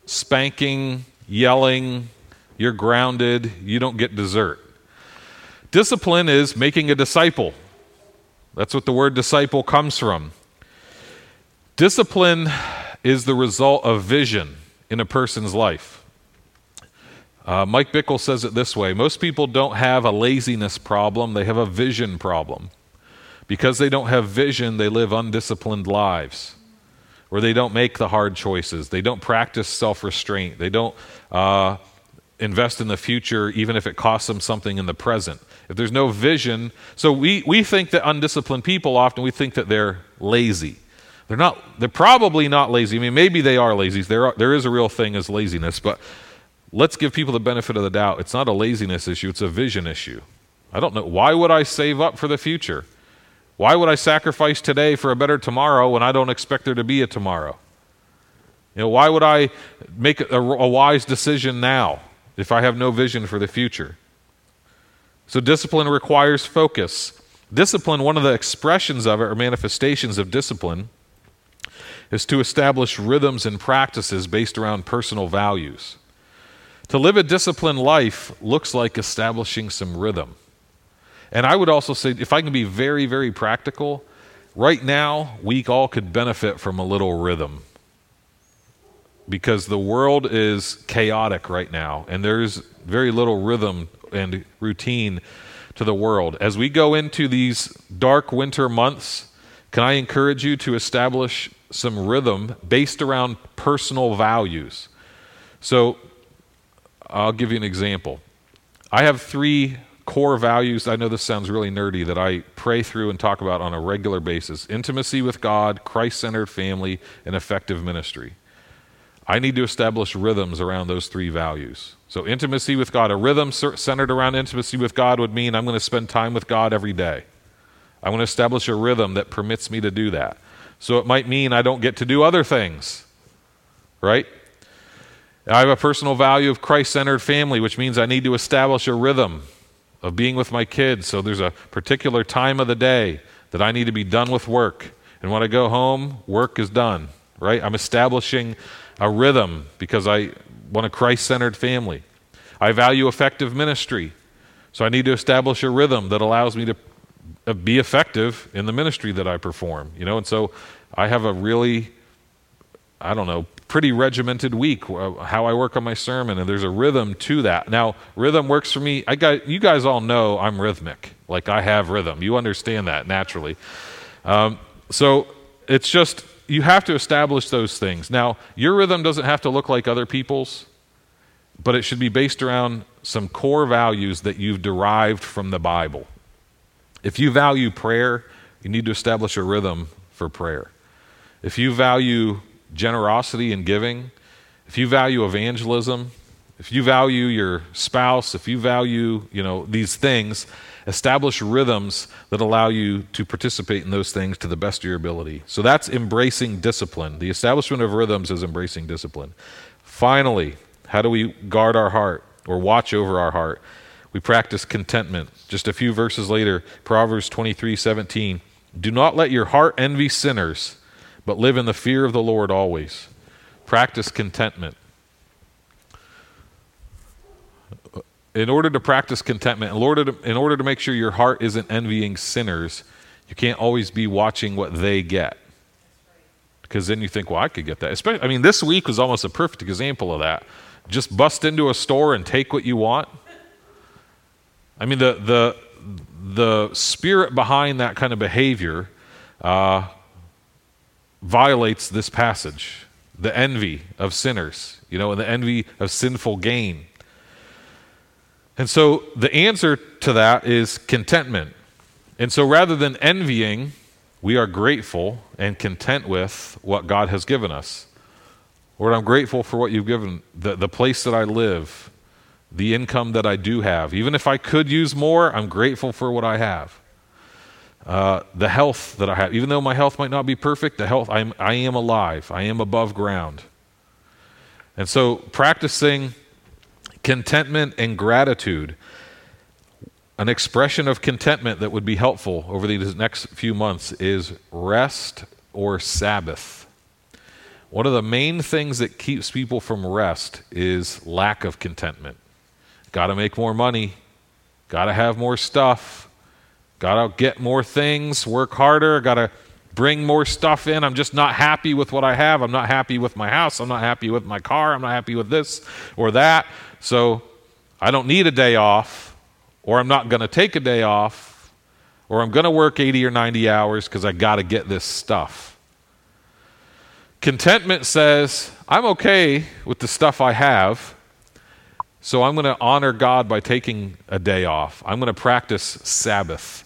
spanking, yelling, you're grounded, you don't get dessert. Discipline is making a disciple. That's what the word disciple comes from. Discipline is the result of vision in a person's life. Uh, Mike Bickle says it this way most people don't have a laziness problem, they have a vision problem. Because they don't have vision, they live undisciplined lives where they don't make the hard choices, they don't practice self restraint, they don't uh, invest in the future even if it costs them something in the present if there's no vision, so we, we think that undisciplined people often we think that they're lazy. They're not. They're probably not lazy. I mean, maybe they are lazy. There, are, there is a real thing as laziness, but let's give people the benefit of the doubt. It's not a laziness issue. It's a vision issue. I don't know. Why would I save up for the future? Why would I sacrifice today for a better tomorrow when I don't expect there to be a tomorrow? You know, why would I make a, a wise decision now if I have no vision for the future? So, discipline requires focus. Discipline, one of the expressions of it or manifestations of discipline, is to establish rhythms and practices based around personal values. To live a disciplined life looks like establishing some rhythm. And I would also say, if I can be very, very practical, right now, we all could benefit from a little rhythm. Because the world is chaotic right now, and there's very little rhythm and routine to the world. As we go into these dark winter months, can I encourage you to establish some rhythm based around personal values? So, I'll give you an example. I have three core values. I know this sounds really nerdy that I pray through and talk about on a regular basis intimacy with God, Christ centered family, and effective ministry. I need to establish rhythms around those three values. So, intimacy with God, a rhythm centered around intimacy with God would mean I'm going to spend time with God every day. I want to establish a rhythm that permits me to do that. So, it might mean I don't get to do other things, right? I have a personal value of Christ centered family, which means I need to establish a rhythm of being with my kids. So, there's a particular time of the day that I need to be done with work. And when I go home, work is done, right? I'm establishing a rhythm because I want a Christ centered family. I value effective ministry. So I need to establish a rhythm that allows me to uh, be effective in the ministry that I perform. You know, and so I have a really, I don't know, pretty regimented week uh, how I work on my sermon, and there's a rhythm to that. Now, rhythm works for me. I got you guys all know I'm rhythmic. Like I have rhythm. You understand that naturally. Um, so it's just you have to establish those things. Now, your rhythm doesn't have to look like other people's, but it should be based around some core values that you've derived from the Bible. If you value prayer, you need to establish a rhythm for prayer. If you value generosity and giving, if you value evangelism, if you value your spouse, if you value, you know, these things, establish rhythms that allow you to participate in those things to the best of your ability. So that's embracing discipline. The establishment of rhythms is embracing discipline. Finally, how do we guard our heart or watch over our heart? We practice contentment. Just a few verses later, Proverbs 23 17. Do not let your heart envy sinners, but live in the fear of the Lord always. Practice contentment. In order to practice contentment, in order to, in order to make sure your heart isn't envying sinners, you can't always be watching what they get. Because then you think, well, I could get that. Especially, I mean, this week was almost a perfect example of that. Just bust into a store and take what you want. I mean, the, the, the spirit behind that kind of behavior uh, violates this passage the envy of sinners, you know, and the envy of sinful gain. And so the answer to that is contentment. And so rather than envying, we are grateful and content with what God has given us. Lord, I'm grateful for what you've given, the, the place that I live, the income that I do have. Even if I could use more, I'm grateful for what I have. Uh, the health that I have, even though my health might not be perfect, the health, I'm, I am alive, I am above ground. And so practicing contentment and gratitude. An expression of contentment that would be helpful over these next few months is rest or Sabbath. One of the main things that keeps people from rest is lack of contentment. Got to make more money, got to have more stuff, got to get more things, work harder, got to bring more stuff in. I'm just not happy with what I have. I'm not happy with my house. I'm not happy with my car. I'm not happy with this or that. So I don't need a day off, or I'm not going to take a day off, or I'm going to work 80 or 90 hours because I got to get this stuff. Contentment says, I'm okay with the stuff I have, so I'm going to honor God by taking a day off. I'm going to practice Sabbath.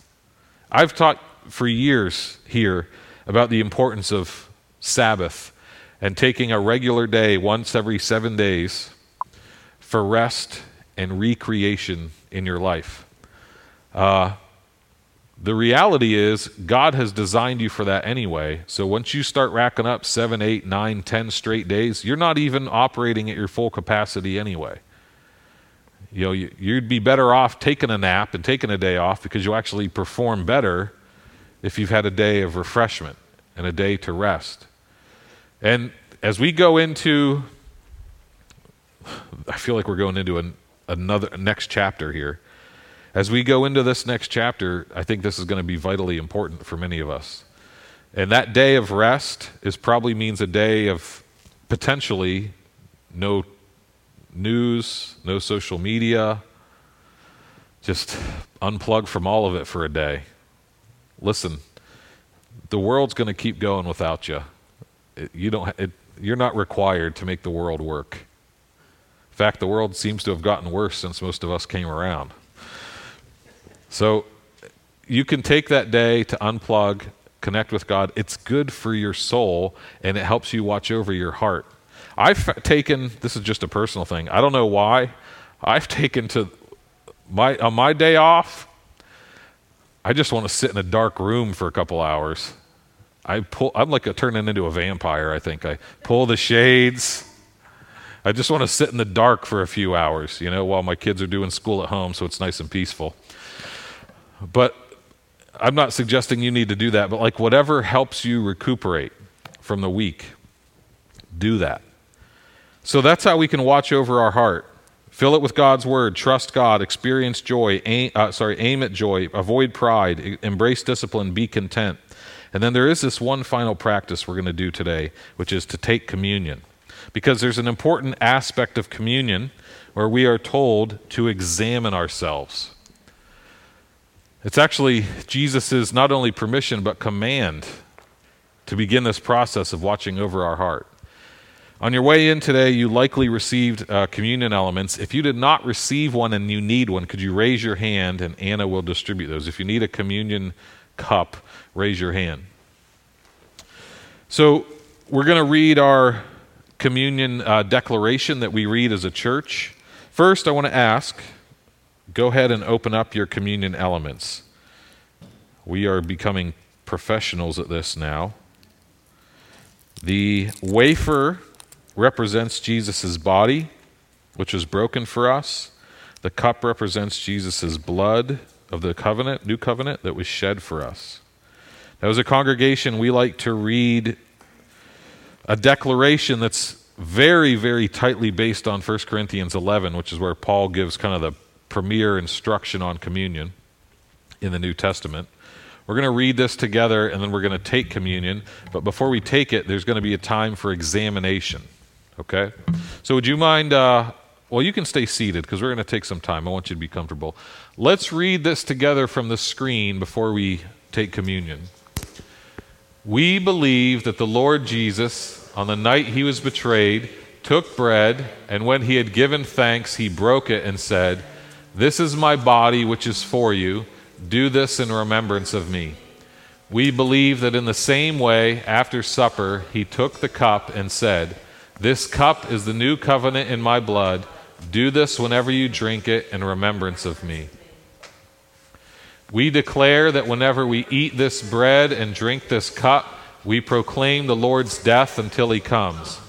I've taught for years here about the importance of Sabbath and taking a regular day once every seven days for rest and recreation in your life. Uh, the reality is, God has designed you for that anyway. So once you start racking up seven, eight, nine, ten straight days, you're not even operating at your full capacity anyway. You know, you'd be better off taking a nap and taking a day off because you'll actually perform better if you've had a day of refreshment and a day to rest. And as we go into, I feel like we're going into an, another next chapter here. As we go into this next chapter, I think this is going to be vitally important for many of us. And that day of rest is probably means a day of potentially no news, no social media, just unplug from all of it for a day. Listen, the world's going to keep going without you. It, you don't, it, you're not required to make the world work. In fact, the world seems to have gotten worse since most of us came around. So you can take that day to unplug, connect with God. It's good for your soul, and it helps you watch over your heart. I've taken, this is just a personal thing, I don't know why. I've [LAUGHS] taken to my, on my day off, I just want to sit in a dark room for a couple hours. I pull, I'm like a, turning into a vampire, I think. I pull the shades. I just want to sit in the dark for a few hours, you know, while my kids are doing school at home, so it's nice and peaceful. But I'm not suggesting you need to do that, but like whatever helps you recuperate from the week, do that. So that's how we can watch over our heart. Fill it with God's word, trust God, experience joy, aim, uh, sorry, aim at joy, avoid pride, embrace discipline, be content. And then there is this one final practice we're going to do today, which is to take communion. Because there's an important aspect of communion where we are told to examine ourselves. It's actually Jesus' not only permission, but command to begin this process of watching over our heart. On your way in today, you likely received uh, communion elements. If you did not receive one and you need one, could you raise your hand and Anna will distribute those? If you need a communion cup, raise your hand. So, we're going to read our communion uh, declaration that we read as a church. First, I want to ask go ahead and open up your communion elements. We are becoming professionals at this now. The wafer represents Jesus' body, which was broken for us. The cup represents Jesus' blood of the covenant, new covenant, that was shed for us. Now, as a congregation, we like to read a declaration that's very, very tightly based on 1 Corinthians 11, which is where Paul gives kind of the premier instruction on communion in the New Testament. We're going to read this together and then we're going to take communion. But before we take it, there's going to be a time for examination. Okay? So, would you mind? Uh, well, you can stay seated because we're going to take some time. I want you to be comfortable. Let's read this together from the screen before we take communion. We believe that the Lord Jesus, on the night he was betrayed, took bread, and when he had given thanks, he broke it and said, This is my body, which is for you. Do this in remembrance of me. We believe that in the same way, after supper, he took the cup and said, This cup is the new covenant in my blood. Do this whenever you drink it in remembrance of me. We declare that whenever we eat this bread and drink this cup, we proclaim the Lord's death until he comes.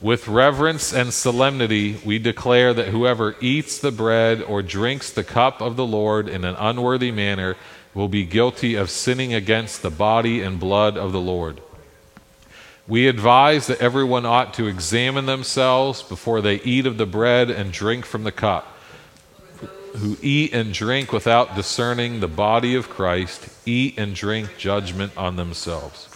With reverence and solemnity, we declare that whoever eats the bread or drinks the cup of the Lord in an unworthy manner will be guilty of sinning against the body and blood of the Lord. We advise that everyone ought to examine themselves before they eat of the bread and drink from the cup. Who eat and drink without discerning the body of Christ eat and drink judgment on themselves.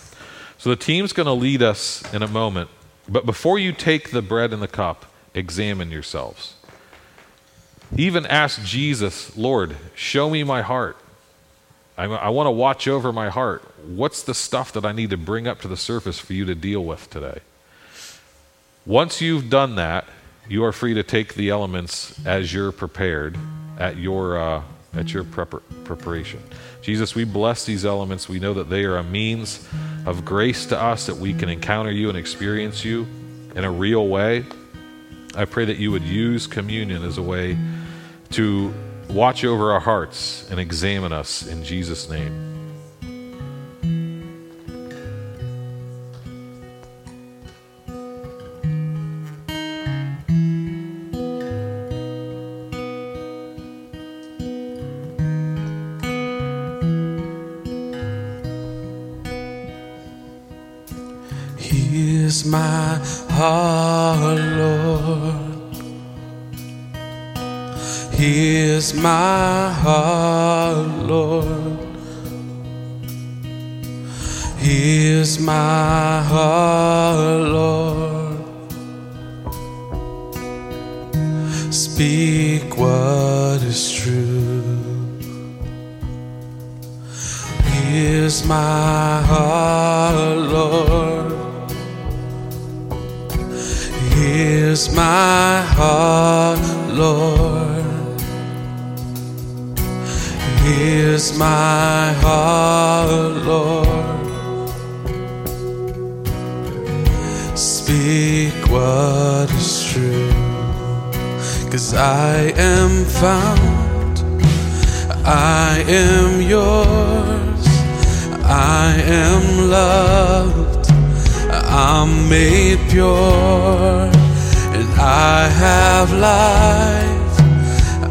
So the team's going to lead us in a moment but before you take the bread and the cup, examine yourselves. Even ask Jesus, Lord, show me my heart. I, I want to watch over my heart. What's the stuff that I need to bring up to the surface for you to deal with today? Once you've done that, you are free to take the elements as you're prepared at your, uh, at your prepar- preparation. Jesus, we bless these elements. We know that they are a means of grace to us that we can encounter you and experience you in a real way. I pray that you would use communion as a way to watch over our hearts and examine us in Jesus' name. My heart, Lord. Here's my heart, Lord. Here's my heart, Lord. Speak what is true. Here's my heart, Lord. Here's my heart, Lord. Here's my heart, Lord. Speak what is true. Cause I am found, I am yours, I am loved, I'm made pure, I have life,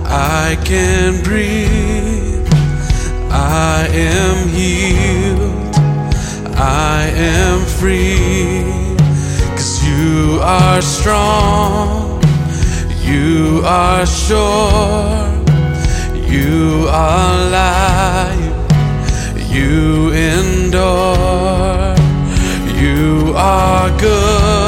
I can breathe. I am healed. I am free. Cause you are strong. You are sure. You are light. You endure. You are good.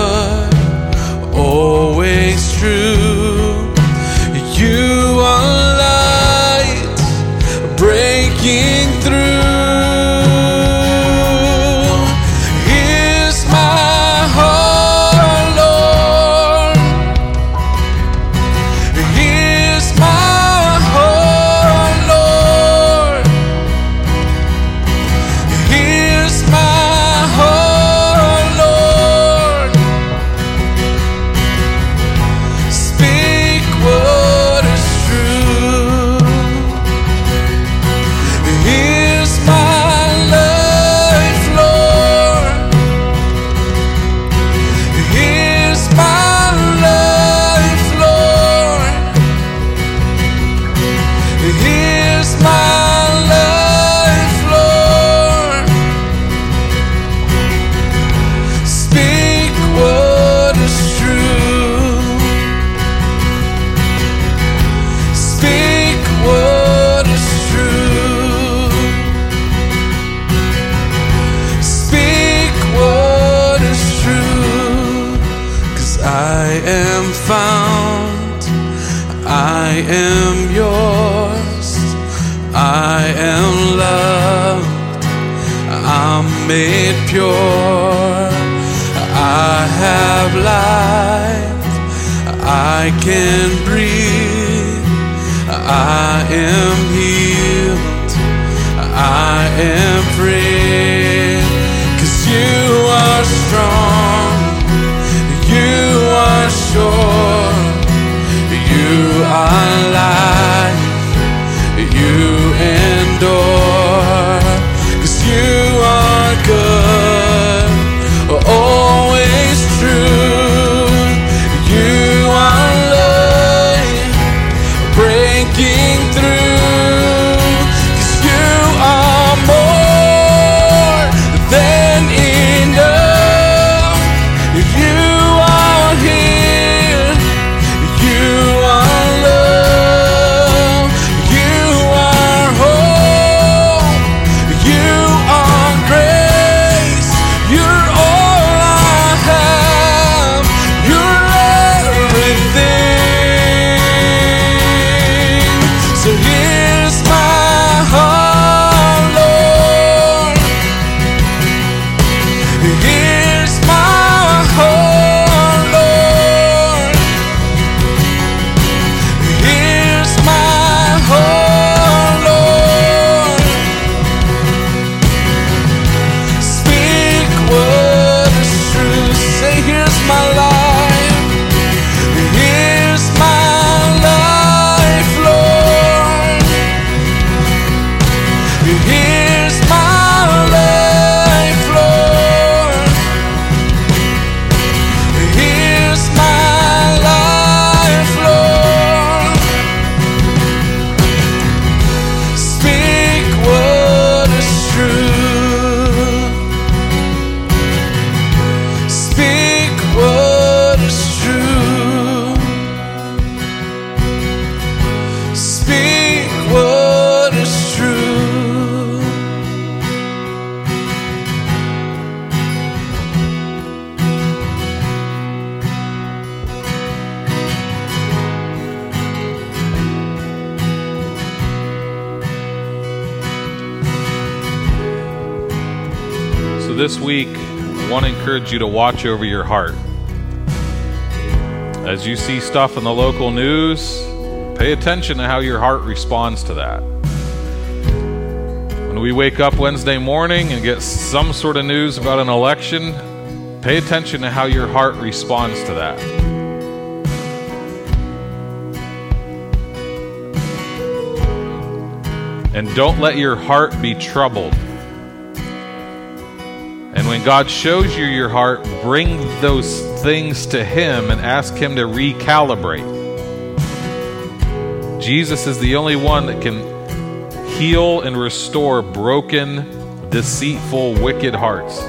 Encourage you to watch over your heart. As you see stuff in the local news, pay attention to how your heart responds to that. When we wake up Wednesday morning and get some sort of news about an election, pay attention to how your heart responds to that. And don't let your heart be troubled. When God shows you your heart, bring those things to Him and ask Him to recalibrate. Jesus is the only one that can heal and restore broken, deceitful, wicked hearts.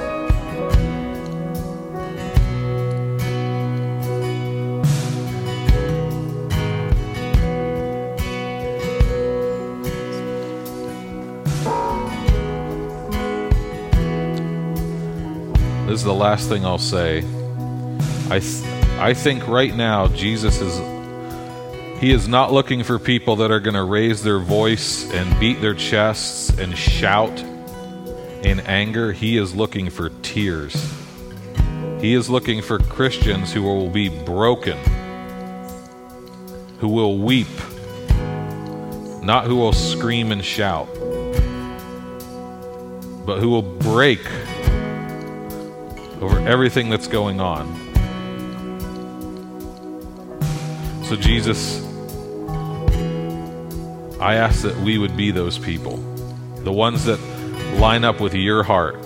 Is the last thing I'll say. I, th- I think right now Jesus is he is not looking for people that are going to raise their voice and beat their chests and shout in anger. He is looking for tears. He is looking for Christians who will be broken, who will weep, not who will scream and shout, but who will break over everything that's going on. So, Jesus, I ask that we would be those people, the ones that line up with your heart,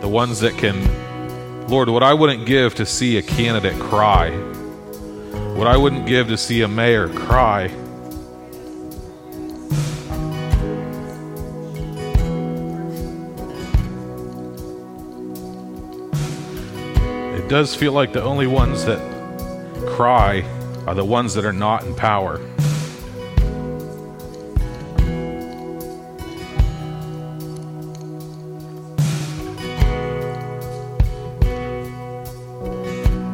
the ones that can, Lord, what I wouldn't give to see a candidate cry, what I wouldn't give to see a mayor cry. Does feel like the only ones that cry are the ones that are not in power.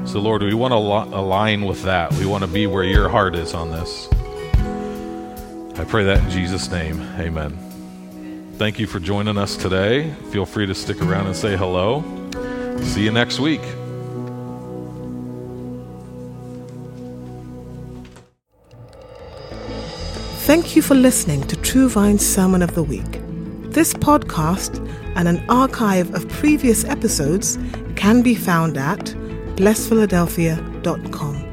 So, Lord, we want to align with that. We want to be where your heart is on this. I pray that in Jesus' name. Amen. Thank you for joining us today. Feel free to stick around and say hello. See you next week. Thank you for listening to True Vine's Sermon of the Week. This podcast and an archive of previous episodes can be found at blessphiladelphia.com.